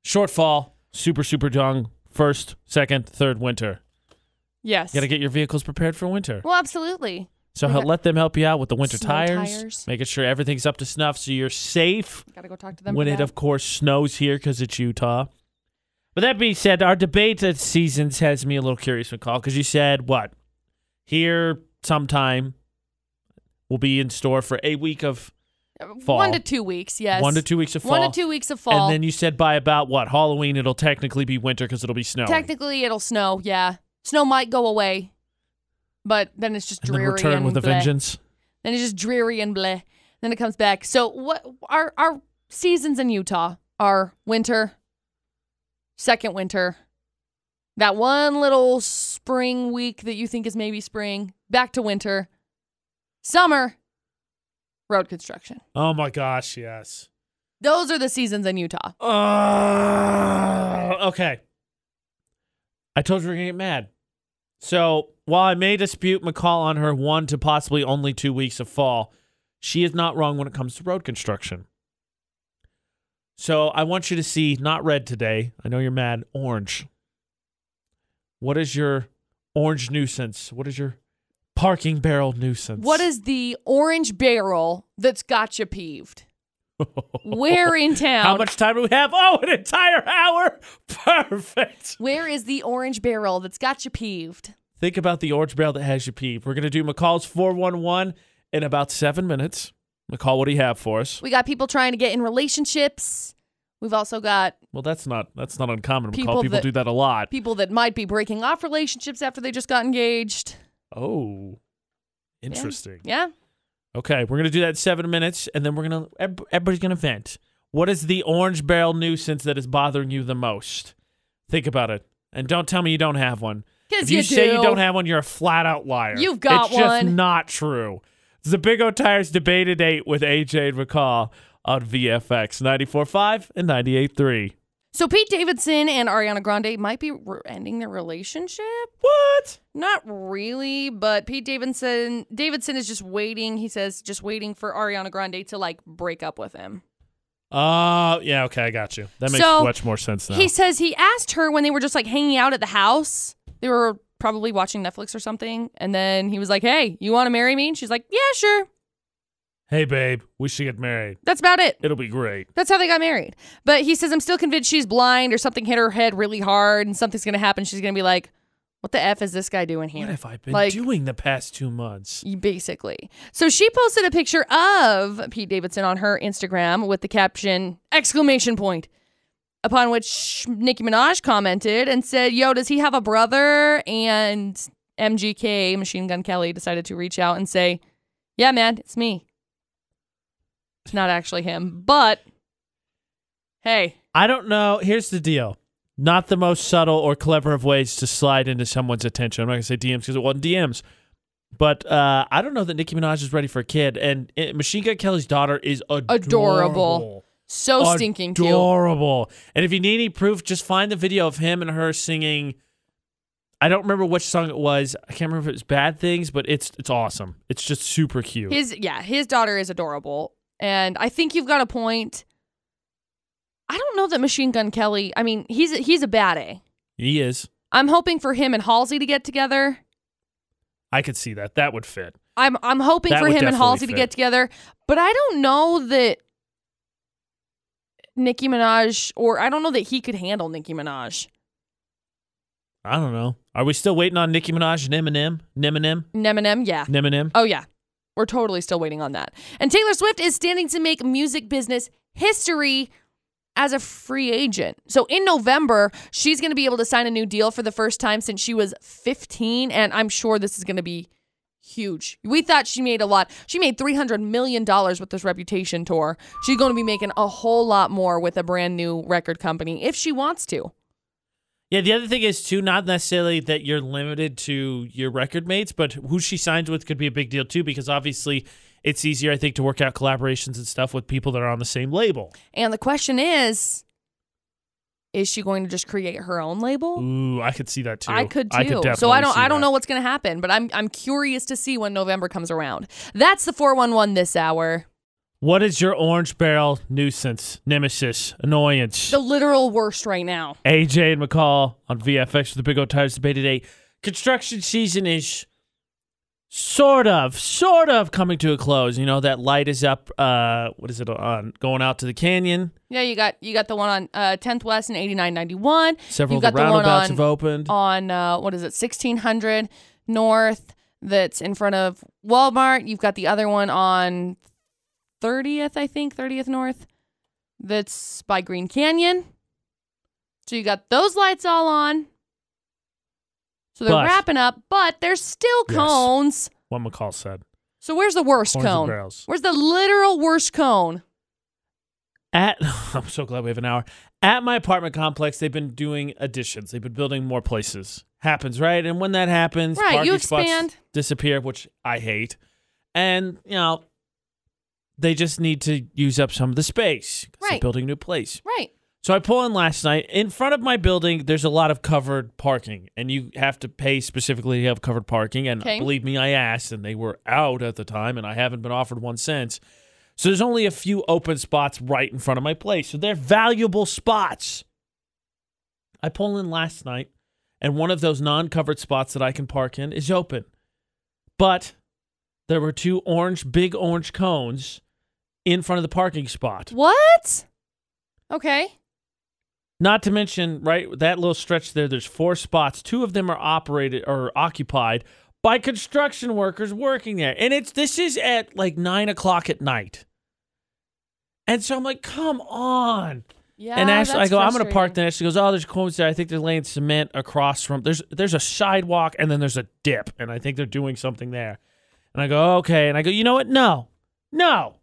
shortfall, super super young, first, second, third winter. Yes. You got to get your vehicles prepared for winter. well, absolutely. So we got let them help you out with the winter snow tires, tires. making sure everything's up to snuff so you're safe Got to go talk to them. when for it, that. of course, snows here because it's Utah. But that being said, our debate at seasons has me a little curious, McCall, because you said what? Here sometime will be in store for a week of uh, Fall. One to two weeks, yes. one to two weeks of fall. One to two weeks of fall. And then you said by about what? Halloween, it'll technically be winter because it'll be snow. Technically, it'll snow. Yeah, snow might go away, but then it's just and then dreary return and with a vengeance. Then it's just dreary and bleh. Then it comes back. So what? Our our seasons in Utah are winter, second winter, that one little spring week that you think is maybe spring, back to winter, summer, road construction. Oh my gosh, yes. Those are the seasons in Utah. Uh, okay. I told you we are gonna get mad. So while I may dispute McCall on her one to possibly only two weeks of fall, she is not wrong when it comes to road construction. So I want you to see not red today. I know you're mad. Orange. What is your orange nuisance? What is your parking barrel nuisance? What is the orange barrel that's got you peeved? Where in town? How much time do we have? Oh, an entire hour. Perfect. Where is the orange barrel that's got you peeved? Think about the orange barrel that has you peeved. We're gonna do McCall's 411 in about seven minutes. McCall, what do you have for us? We got people trying to get in relationships. We've also got Well, that's not that's not uncommon. McCall, People people that- do that a lot. people that might be breaking off relationships after they just got engaged. Oh, interesting. Yeah. Okay, we're gonna do that in seven minutes, and then we're gonna everybody's gonna vent. What is the orange barrel nuisance that is bothering you the most? Think about it, and don't tell me you don't have one. Because If you, you, say do. you don't have one, you're a flat out liar. You've got one. it's just not true. It's the Big O Tires debate at eight with AJ and McCall on VFX 94.5 and 98.3. So Pete Davidson and Ariana Grande might be re- ending their relationship. What? Not really, but Pete Davidson Davidson is just waiting. He says just waiting for Ariana Grande to like break up with him. Uh, yeah, okay, I got you. That makes So, much more sense now. He says he asked her when they were just like hanging out at the house. They were probably watching Netflix or something, and then he was like, "Hey, you want to marry me?" And she's like, "Yeah, sure." Hey, babe, we should get married. That's about it. It'll be great. That's how they got married. But he says, I'm still convinced she's blind or something hit her head really hard and something's going to happen. She's going to be like, what the F is this guy doing here? What have I been Like- doing the past two months? Basically. So she posted a picture of Pete Davidson on her Instagram with the caption, exclamation point. Upon which Nicki Minaj commented and said, Yo, does he have a brother? And MGK, Machine Gun Kelly, decided to reach out and say, Yeah, man, it's me. It's not actually him, but hey, I don't know. Here's the deal. Not the most subtle or clever of ways to slide into someone's attention. I'm not gonna say DMs because it wasn't DMs, but uh, I don't know that Nicki Minaj is ready for a kid. And uh, Machine Gun Kelly's daughter is adorable. Adorable. so stinking cute. Adorable. And if you need any proof, just find the video of him and her singing. I don't remember which song it was. I can't remember if it was Bad Things, but it's it's awesome. It's just super cute. His yeah, his daughter is adorable, and I think you've got a point. I don't know that Machine Gun Kelly. I mean, he's he's a bad A. he is. I'm hoping for him and Halsey to get together. I could see that. That would fit. I'm I'm hoping That for him and Halsey to get together, but I don't know that Nicki Minaj or I don't know that he could handle Nicki Minaj. I don't know. Are we still waiting on Nicki Minaj and Eminem? Eminem? Eminem, yeah. Eminem? Oh yeah. We're totally still waiting on that. And Taylor Swift is standing to make music business history as a free agent. So in November, she's going to be able to sign a new deal for the first time since she was 15 and I'm sure this is going to be huge. We thought she made a lot. She made 300 million dollars with this Reputation tour. She's going to be making a whole lot more with a brand new record company if she wants to. Yeah, the other thing is too, not necessarily that you're limited to your record mates, but who she signs with could be a big deal too, because obviously it's easier, I think, to work out collaborations and stuff with people that are on the same label. And the question is is she going to just create her own label? Ooh, I could see that too. I could too. I could so I don't I don't that. know what's going to happen, but I'm I'm curious to see when November comes around. That's the 411 this hour. What is your orange barrel nuisance, nemesis, annoyance? The literal worst right now. AJ and McCall on VFX with the Big O Tires debate today. Construction season is sort of, sort of coming to a close. You know, that light is up. Uh, what is it on? Going out to the canyon. Yeah, you got you got the one on uh, 10th West and 8991. Several you of the got the one roundabouts on have opened. on uh, what is it 1600 North that's in front of Walmart. You've got the other one on 30th, I think 30th North. That's by Green Canyon. So you got those lights all on. So they're But- wrapping up, but there's still Yes. cones. what McCall said. So where's the worst Horns and cone? Where's the literal worst cone? At I'm so glad we have an hour. At my apartment complex, they've been doing additions. They've been building more places. Happens, right? And when that happens, Right, you parking spots expand. disappear, which I hate. And you know, they just need to use up some of the space. Right. building a new place. Right. So I pull in last night. In front of my building, there's a lot of covered parking, and you have to pay specifically to have covered parking. And Okay. believe me, I asked, and they were out at the time, and I haven't been offered one since. So there's only a few open spots right in front of my place. So they're valuable spots. I pull in last night, and one of those non covered spots that I can park in is open. But there were two orange, big orange cones in front of the parking spot. What? Okay. Not to mention, right, that little stretch there, there's four spots. Two of them are operated or occupied by construction workers working there. And it's this is at like nine o'clock at night. And so I'm like, come on. Yeah. and Ashley, I go, I'm gonna park there. She goes, Oh, there's cones there. I think they're laying cement across from there's there's a sidewalk and then there's a dip, and I think they're doing something there. And I go, okay. And I go, you know what? No. No.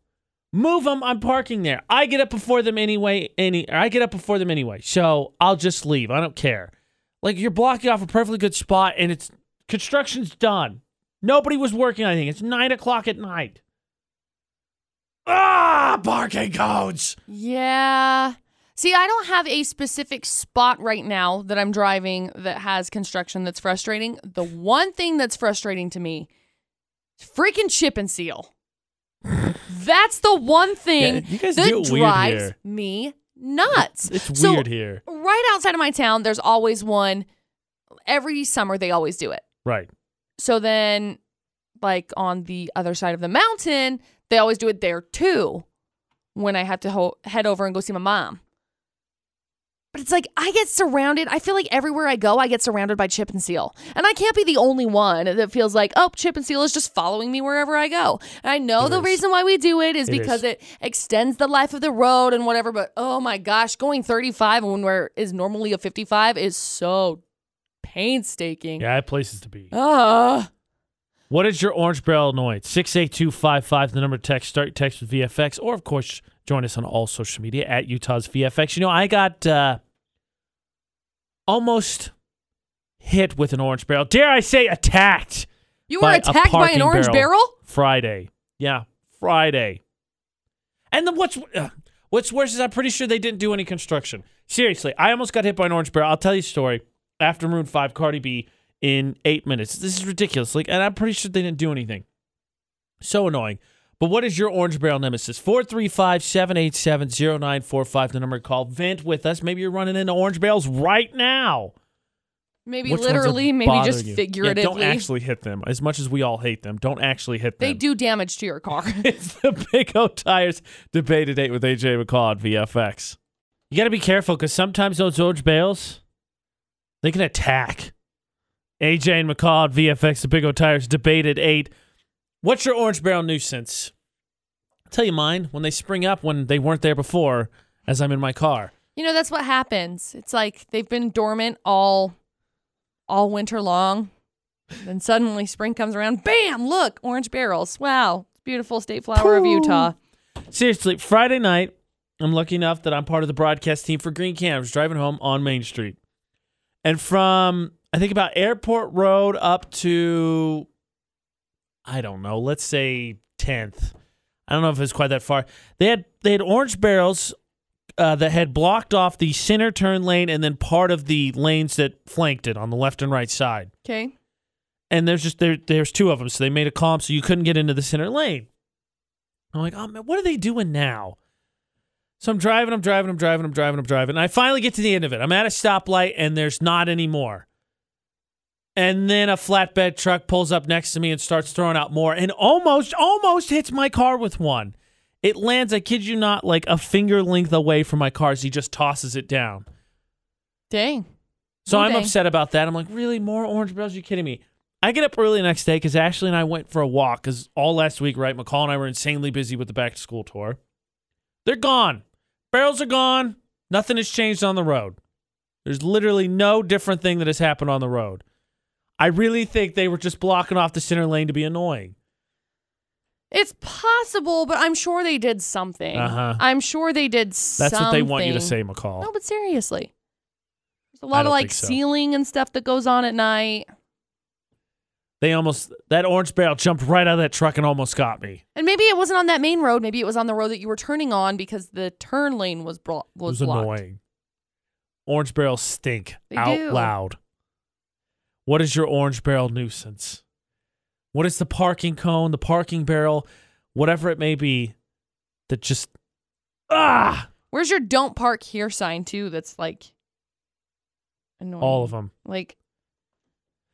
Move them. I'm parking there. I get up before them anyway. Any, or I get up before them anyway. So I'll just leave. I don't care. Like you're blocking off a perfectly good spot, and it's construction's done. Nobody was working. I think it's nine o'clock at night. Ah, parking codes. Yeah. See, I don't have a specific spot right now that I'm driving that has construction that's frustrating. The one thing that's frustrating to me freaking chip and seal. That's the one thing Yeah, that drives me nuts. It's So, weird here. Right outside of my town, there's always one. Every summer, they always do it. Right. So then, like on the other side of the mountain, they always do it there too when I have to ho- head over and go see my mom. But it's like I get surrounded. I feel like everywhere I go, I get surrounded by chip and seal. And I can't be the only one that feels like, oh, chip and seal is just following me wherever I go. And I know It the is. reason why we do it is It because is. it extends the life of the road and whatever. But oh my gosh, going 35 when where is normally a 55 is so painstaking. Yeah, I have places to be. Ah. What is your orange barrel annoyance? 68255, the number text. Start your text with VFX. Or, of course, join us on all social media at Utah's VFX. You know, I got uh, almost hit with an orange barrel. Dare I say attacked You were attacked by an orange barrel? Friday. Yeah, Friday. And then what's uh, what's worse is I'm pretty sure they didn't do any construction. Seriously, I almost got hit by an orange barrel. I'll tell you a story. After Maroon 5, Cardi B in eight minutes. This is ridiculous. Like, and I'm pretty sure they didn't do anything. So annoying. But what is your orange barrel nemesis? 435 787 0945, the number to call. Vent with us. Maybe you're running into orange barrels right now. Maybe Which literally, maybe just you? figuratively. Yeah, don't actually hit them. As much as we all hate them, don't actually hit them. they do damage to your car. It's the Big O Tires debate date with AJ McCall at VFX. You got to be careful because sometimes those orange bales, they can attack. AJ and McCall at VFX, the Big O Tires debate at 8. What's your orange barrel nuisance? I'll tell you mine when they spring up when they weren't there before as I'm in my car. you know, that's what happens. It's like they've been dormant all all winter long. Then suddenly spring comes around. Bam! Look, orange barrels. Wow. Beautiful state flower of Utah. Seriously, Friday night, I'm lucky enough that I'm part of the broadcast team for Green was driving home on Main Street. And from, I think about Airport Road up to, I don't know, let's say 10th. I don't know if it's quite that far. They had they had orange barrels uh, that had blocked off the center turn lane and then part of the lanes that flanked it on the left and right side Okay. and there's just there there's two of them so they made a column so you couldn't get into the center lane i'm like oh man what are they doing now so i'm driving i'm driving i'm driving i'm driving i'm driving and i finally get to the end of it i'm at a stoplight and there's not anymore And then a flatbed truck pulls up next to me and starts throwing out more and almost, almost hits my car with one. It lands, I kid you not, like a finger length away from my car as he just tosses it down. Dang. So I'm dang. upset about that. I'm like, really? More orange barrels? Are you kidding me? I get up early the next day because Ashley and I went for a walk because all last week, right? McCall and I were insanely busy with the back to school tour. They're gone. Barrels are gone. Nothing has changed on the road. There's literally no different thing that has happened on the road. I really think they were just blocking off the center lane to be annoying. It's possible, but I'm sure they did something. Uh-huh. I'm sure they did That's something. what they want you to say, McCall. No, but seriously. There's a lot of like so. sealing and stuff that goes on at night. They almost, that orange barrel jumped right out of that truck and almost got me. And maybe it wasn't on that main road. Maybe it was on the road that you were turning on because the turn lane was It was, was blocked. annoying. Orange barrels stink They out do. loud. What is your orange barrel nuisance? What is the parking cone, the parking barrel, whatever it may be, that just ah Where's your don't park here sign too? That's like annoying. all of them. Like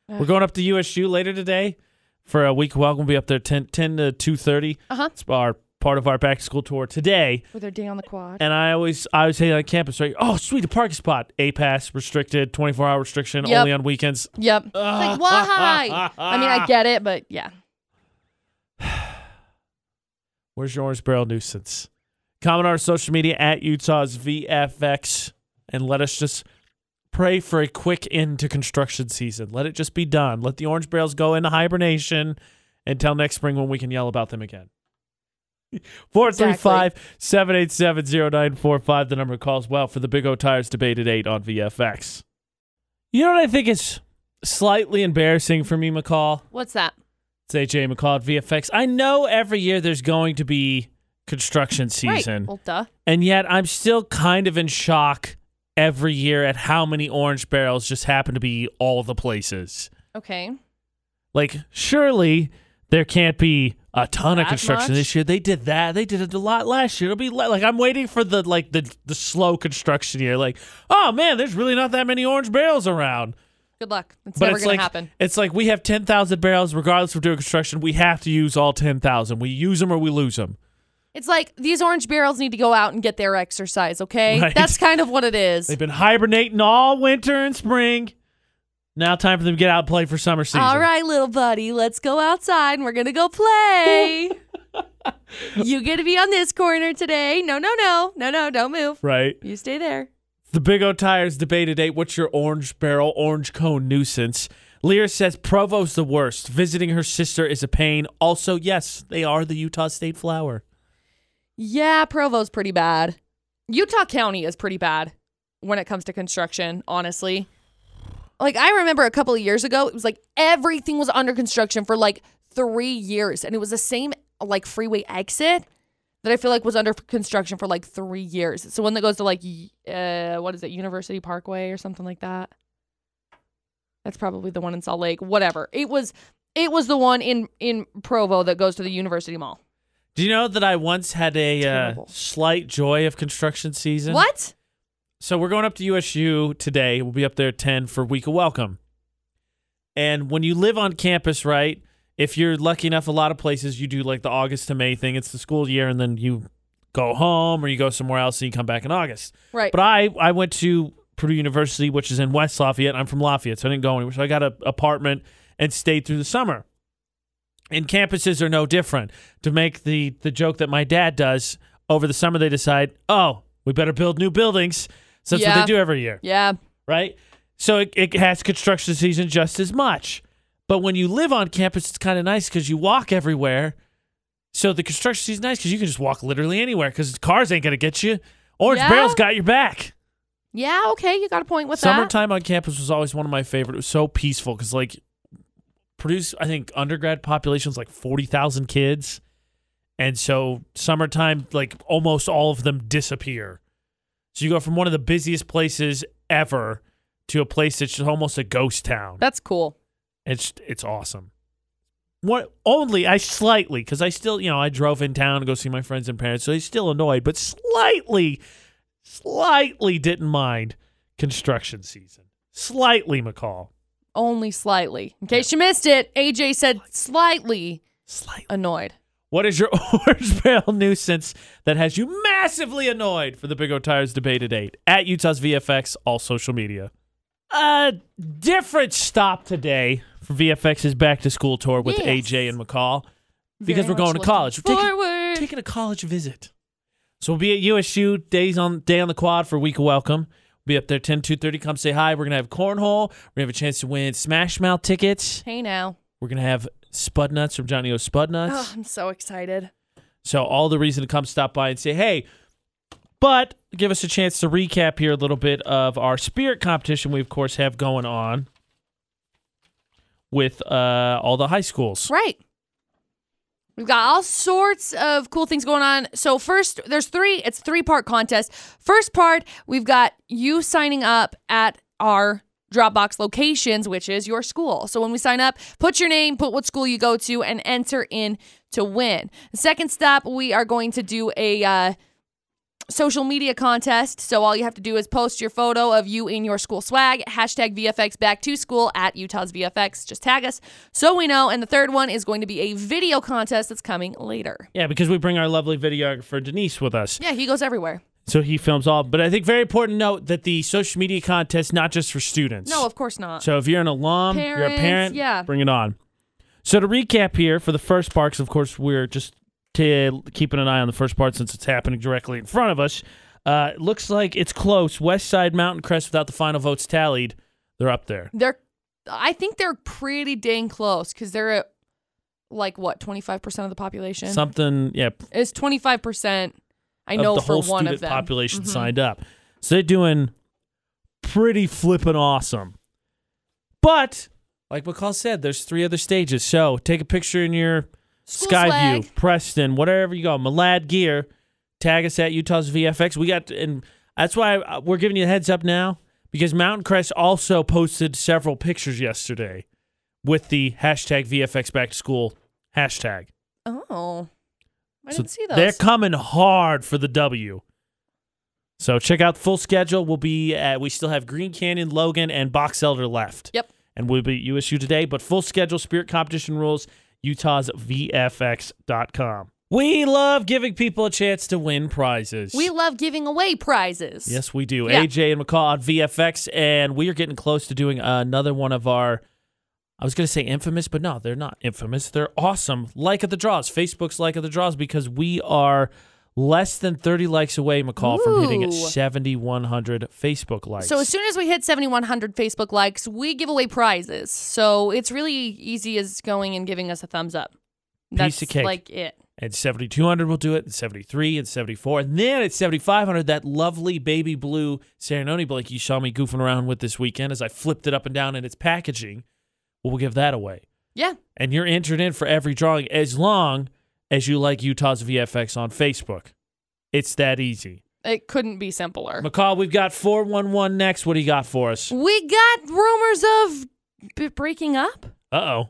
We're going up to USU later today for a week. Welcome. We'll be up there 10, 10 to two thirty. uh huh. It's our part of our back to school tour today. With their day on the quad. And I always I always say on campus, right? Oh, sweet, a parking spot. A pass restricted, twenty four hour restriction, Yep. only on weekends. Yep. It's like ah. why? I mean, I get it, but yeah. Where's your orange barrel nuisance? Comment on our social media at Utah's VFX and let us just pray for a quick end to construction season. Let it just be done. Let the orange barrels go into hibernation until next spring when we can yell about them again. 435 787 0945, the number calls well for the Big O Tires debate at 8 on VFX. You know what I think is slightly embarrassing for me, McCall? What's that? It's AJ McCall at VFX. I know every year there's going to be construction season, Right. Well, duh. and yet I'm still kind of in shock every year at how many orange barrels just happen to be all the places. Okay. Like, surely there can't be a ton of construction much? this year. They did that. They did it a lot last year. It'll be li- like I'm waiting for the like the the slow construction year. Like, oh man, there's really not that many orange barrels around. Good luck. It's But never it's gonna like happen. it's like we have ten thousand barrels, regardless of doing construction. We have to use all ten thousand. We use them or we lose them. It's like these orange barrels need to go out and get their exercise, okay? Right. That's kind of what it is. They've been hibernating all winter and spring. Now time for them to get out and play for summer season. All right, little buddy, let's go outside and we're gonna go play. you get to be on this corner today. No, no, no, no, no, don't move. Right. You stay there. The Big O Tires debate today. What's your orange barrel, orange cone nuisance? Lear says Provo's the worst. Visiting her sister is a pain. Also, yes, they are the Utah State flower. Yeah, Provo's pretty bad. Utah County is pretty bad when it comes to construction, honestly. Like I remember a couple of years ago, it was like everything was under construction for like 3 years and it was the same like freeway exit that I feel like was under construction for like 3 years. It's the one that goes to like uh what is it? University Parkway or something like that. That's probably the one in Salt Lake, whatever. It was it was the one in in Provo that goes to the University Mall. Do you know that I once had a uh, slight joy of construction season? What? So we're going up to USU today. We'll be up there at 10 for Week of Welcome. And when you live on campus, right, if you're lucky enough, a lot of places you do like the August to May thing. It's the school year, and then you go home or you go somewhere else and you come back in August. Right. But I, I went to Purdue University, which is in West Lafayette. I'm from Lafayette, so I didn't go anywhere. So I got an apartment and stayed through the summer. And campuses are no different. To make the the joke that my dad does over the summer, they decide, oh, we better build new buildings. So that's what Yeah. they do every year, yeah. right? So it, it has construction season just as much. But when you live on campus, it's kind of nice because you walk everywhere. So the construction season's nice because you can just walk literally anywhere because cars ain't going to get you. Orange Yeah. Barrel's got your back. Yeah, okay, you got a point with that. Summertime on campus was always one of my favorite. It was so peaceful because like Purdue's, I think undergrad population is like forty thousand kids, and so summertime, like almost all of them disappear. So you go from one of the busiest places ever to a place that's just almost a ghost town. That's cool. It's it's awesome. What only I slightly because I still you know I drove in town to go see my friends and parents, so I still annoyed, but slightly, slightly didn't mind construction season. Slightly, McCall. Only slightly. In case you missed it, AJ said slightly Slightly. annoyed. What is your orange barrel nuisance that has you massively annoyed for the Big O Tires debate at 8? At Utah's VFX, all social media. A different stop today for VFX's back to school tour with Yes. AJ and McCall because Very we're going to college. We're taking, taking a college visit. So we'll be at USU days on day on the quad for a week of welcome. We'll be up there 10 2:30. Come say hi. We're gonna have cornhole. We're gonna have a chance to win Smash Mouth tickets. Hey now. We're gonna have Spudnuts from Johnny O Spudnuts. Oh, I'm so excited. So all the reason to come stop by and say hey, but give us a chance to recap here a little bit of our spirit competition we of course have going on with uh, all the high schools. Right. We've got all sorts of cool things going on. So first, there's three. It's three part contest. First part, we've got you signing up at our Dropbox locations, which is your school. So when we sign up, put your name, put what school you go to, and enter in to win. The second step, we are going to do a uh, social media contest. So all you have to do is post your photo of you in your school swag, hashtag VFX back to school at Utah's VFX. Just tag us so we know. And the third one is going to be a video contest that's coming later. Yeah, because we bring our lovely videographer Denise with us. Yeah, he goes everywhere. So he films all. But I think very important to note that the social media contest not just for students. No, of course not. So if you're an alum, you're a parent, yeah. bring it on. So to recap here for the first part, of course we're just to keeping an eye on the first part since it's happening directly in front of us. Uh, it looks like it's close. West Side Mountain Crest, without the final votes tallied, they're up there. They're, I think they're pretty dang close because they're at like what, 25% of the population? Something, yeah, It's 25%. I know the for whole one student of them. population Mhm. signed up. So they're doing pretty flippin' awesome. But like McCall said, there's three other stages. So take a picture in your School Skyview, swag. Preston, whatever you go, Malad Gear. Tag us at Utah's VFX. We got, and that's why we're giving you a heads up now because Mountain Crest also posted several pictures yesterday with the hashtag VFX Back to School hashtag. Oh. I So didn't see those. They're coming hard for the W. So check out the full schedule. We'll be at, we still have Green Canyon, Logan, and Box Elder left. Yep. And we'll be at USU today, but full schedule, spirit competition rules, Utah's VFX.com. We love giving people a chance to win prizes. we love giving away prizes. Yes, we do. Yeah. AJ and McCall on VFX, and we are getting close to doing another one of our. I was going to say infamous, but no, they're not infamous. They're awesome. Like at the draws. Facebook's like at the draws because we are less than 30 likes away, McCall, from hitting Ooh. 7,100 Facebook likes. So as soon as we hit 7,100 Facebook likes, we give away prizes. So it's really easy as going and giving us a thumbs up. That's Piece of cake. like it. At 7,200, we'll do it. At 73 and 74. And then at 7,500, that lovely baby blue Serenoni blanket you saw me goofing around with this weekend as I flipped it up and down in its packaging, we'll give that away. Yeah. And you're entered in for every drawing as long as you like Utah's VFX on Facebook. It's that easy. It couldn't be simpler. McCall, we've got 411 next. What do you got for us? We got rumors of b- breaking up. Uh oh.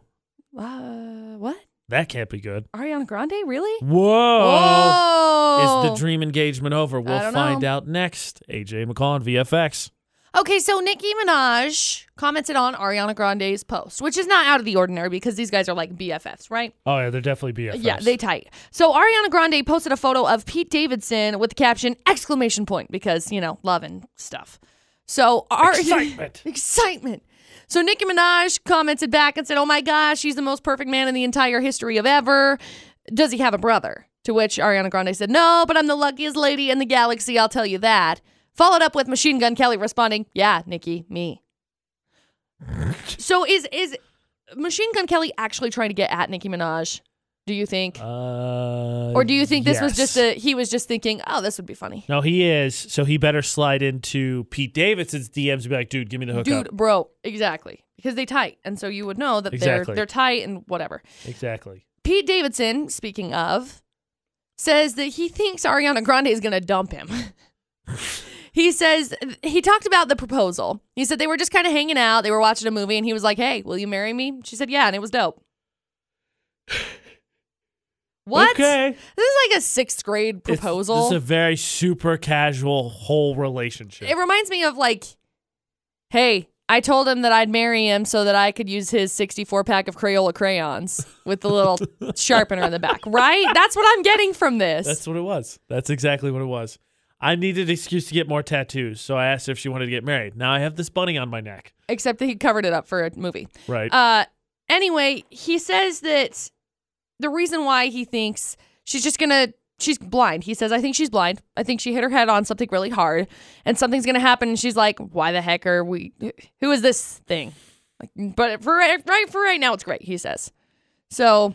Uh, what? That can't be good. Ariana Grande? Really? Whoa. Whoa! Is the dream engagement over? We'll find know. out next. AJ McCall on VFX. Okay, so Nicki Minaj commented on Ariana Grande's post, which is not out of the ordinary because these guys are like BFFs, right? Oh, yeah, they're definitely BFFs. Yeah, they tight. So Ariana Grande posted a photo of Pete Davidson with the caption exclamation point because, you know, love and stuff. So Ar- Excitement. excitement. So Nicki Minaj commented back and said, "Oh my gosh, he's the most perfect man in the entire history of ever. Does he have a brother?" To which Ariana Grande said, "No, but I'm the luckiest lady in the galaxy, I'll tell you that." Followed up with Machine Gun Kelly responding, "Yeah, Nicki, me." so is is Machine Gun Kelly actually trying to get at Nicki Minaj? Do you think? Uh, Or do you think this was just a he was just thinking, oh, this would be funny. No, he is. So he better slide into Pete Davidson's DMs and be like, dude, give me the hookup. Dude, bro, exactly. Because they tight. And so you would know that Exactly. they're they're tight and whatever. Exactly. Pete Davidson, speaking of, says that he thinks Ariana Grande is gonna dump him. he says he talked about the proposal. He said they were just kind of hanging out, they were watching a movie, and he was like, Hey, will you marry me? She said, Yeah, and it was dope. What? Okay. This is like a sixth grade It's- proposal. This is a very super casual whole relationship. It reminds me of like, hey, I told him that I'd marry him so that I could use his 64 pack of Crayola crayons with the little sharpener in the back. Right? That's what I'm getting from this. That's what it was. That's exactly what it was. I needed an excuse to get more tattoos, so I asked if she wanted to get married. Now I have this bunny on my neck. Except that he covered it up for a movie. Right. Uh, anyway, he says that the reason why he thinks she's just gonna she's blind. He says, I think she's blind. I think she hit her head on something really hard, and something's gonna happen. And she's like, Why the heck are we? Who is this thing? Like, but for right right for right now, it's great. He says. So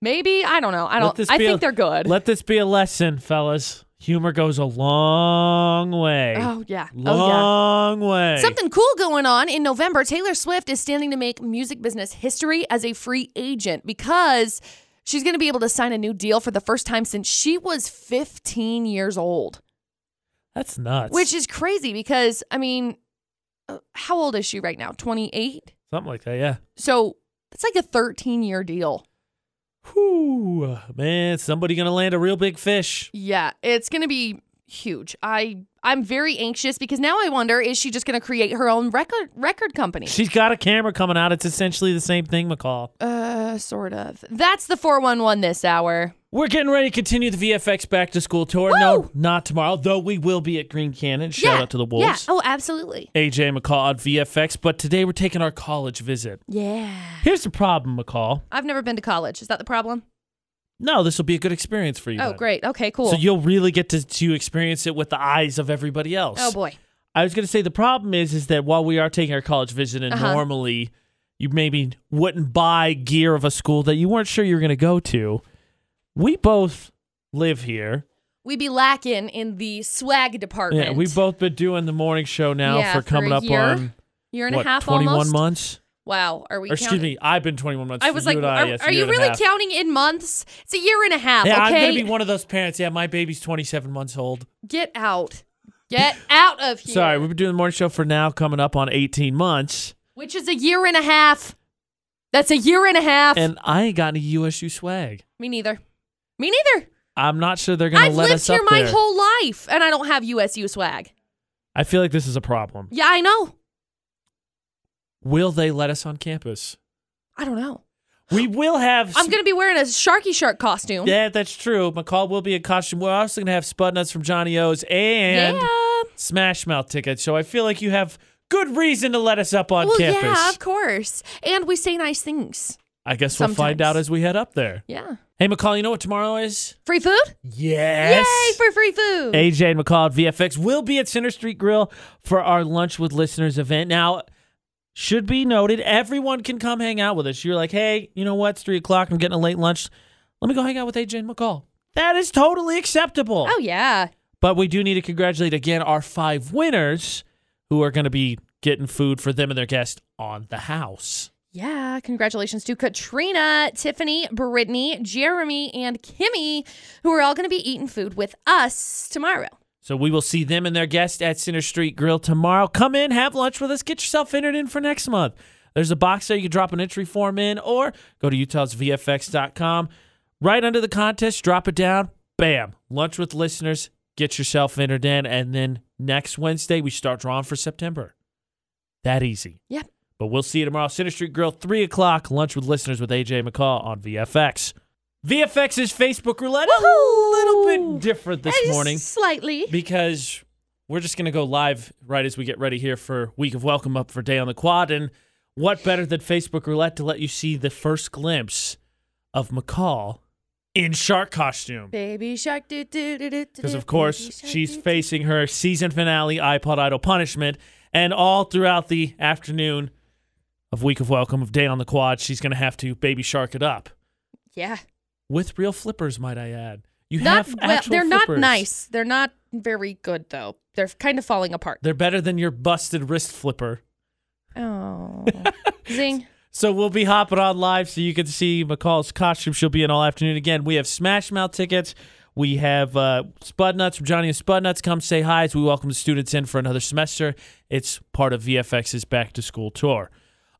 maybe I don't know. I don't. I think a- they're good. Let this be a lesson, fellas. Humor goes a long way. oh yeah. Oh yeah. long way. Something cool going on in November. Taylor Swift is standing to make music business history as a free agent because she's going to be able to sign a new deal for the first time since she was 15 years old, That's nuts. which is crazy because, I mean, uh, how old is she right now? 28? something like that. Yeah. So it's like a 13 year deal. Whew, man, somebody gonna land a real big fish. Yeah, it's to be huge. I I'm very anxious because now I wonder is she just going to create her own record record company? She's got a camera coming out. It's essentially the same thing, McCall. Uh sort of. That's the 411 this hour. We're getting ready to continue the VFX back to school tour. No, not tomorrow, though we will be at Green Canyon. Shout yeah. out to the Wolves. Yeah. Oh, absolutely. AJ McCall on VFX, but today we're taking our college visit. Yeah. Here's the problem, McCall. I've never been to college. Is that the problem? No, this will be a good experience for you. Oh, then. great. Okay, cool. So you'll really get to, to experience it with the eyes of everybody else. oh boy. I was going to say the problem is is that while we are taking our college visit, and Uh-huh. normally you maybe wouldn't buy gear of a school that you weren't sure you were going to go to, we both live here. We'd be lacking in the swag department. Yeah, we've both been doing the morning show now Yeah, for for coming a up year, on year and what a half 21 almost. months. Wow. Are we? Or excuse me, I've been 21 months. I was like, I, are, yes, are you really counting in months? It's a year and a half. Yeah, I'm okay. gonna be one of those parents. Yeah, my baby's 27 months old. Get out. Get out of here. Sorry, we've been doing the morning show for now, coming up on 18 months, Which is a year and a half. That's a year and a half. and I ain't got any USU swag. Me neither. Me neither. I'm not sure they're gonna I've let lived us here up my there. whole life, and I don't have USU swag. I feel like this is a problem. Yeah, I know. Will they let us on campus? I don't know. We will have. I'm gonna be wearing a Sharky Shark costume. Yeah, that's true. McCall will be in costume. We're also gonna have Spudnuts from Johnny O's and yeah. Smash Mouth tickets. So I feel like you have good reason to let us up on well, campus. yeah, of course. And we say nice things. I guess we'll find out as we head up there. Yeah. Hey, McCall, you know what tomorrow is? Free food? Yes. Yay for free food. AJ and McCall at VFX will be at Center Street Grill for our Lunch with Listeners event. Now, should be noted, everyone can come hang out with us. You're like, hey, you know what? It's 3 o'clock. I'm getting a late lunch. Let me go hang out with AJ and McCall. That is totally acceptable. Oh yeah. But we do need to congratulate again our five winners who are going to be getting food for them and their guest on the house. Yeah, congratulations to Katrina, Tiffany, Brittany, Jeremy, and Kimmy, who are all going to be eating food with us tomorrow. So we will see them and their guest at Center Street Grill tomorrow. Come in, have lunch with us, get yourself entered in for next month. There's a box there you can drop an entry form in or go to utahsvfx.com. Right under the contest, drop it down. Bam. Lunch with listeners, get yourself entered in. And then next Wednesday, we start drawing for September. That easy. Yep. But we'll see you tomorrow. Center Street Grill, 3 o'clock. Lunch with listeners with AJ McCall on VFX. VFX's Facebook roulette is a little bit different this morning Slightly. because we're just going to go live right as we get ready here for week of welcome up for day on the quad and what better than facebook roulette to let you see the first glimpse of mccall in shark costume Baby shark do do do do. because of course she's facing her season finale ipod idol punishment and all throughout the afternoon of week of welcome of day on the quad she's going to have to baby shark it up Yeah. with real flippers might i add you Not have well, they're not nice. They're not very good though. They're kind of falling apart. they're better than your busted wrist flipper Oh. Zing. So we'll be hopping on live so you can see McCall's costume. She'll be in all afternoon again. We have Smash Mouth tickets. We have uh, Spudnuts from Johnny and Spudnuts. Come say hi as we welcome the students in for another semester. It's part of VFX's back to school tour.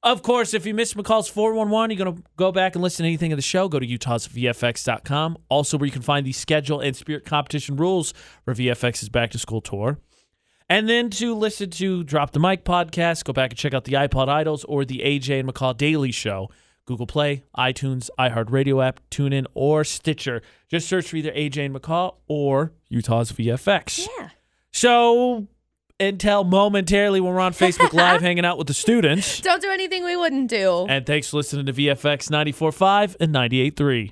Of course, if you missed McCall's 411, you're going to go back and listen to anything of the show, go to utahsvfx.com. Also, where you can find the schedule and spirit competition rules for VFX's back to school tour. And then to listen to Drop the Mic podcast, go back and check out the iPod Idols or the AJ and McCall Daily Show. Google Play, iTunes, iHeartRadio app, TuneIn, or Stitcher. Just search for either AJ and McCall or Utah's VFX. Yeah. So until momentarily when we're on Facebook Live hanging out with the students. Don't do anything we wouldn't do. And thanks for listening to VFX 94.5 and 98.3.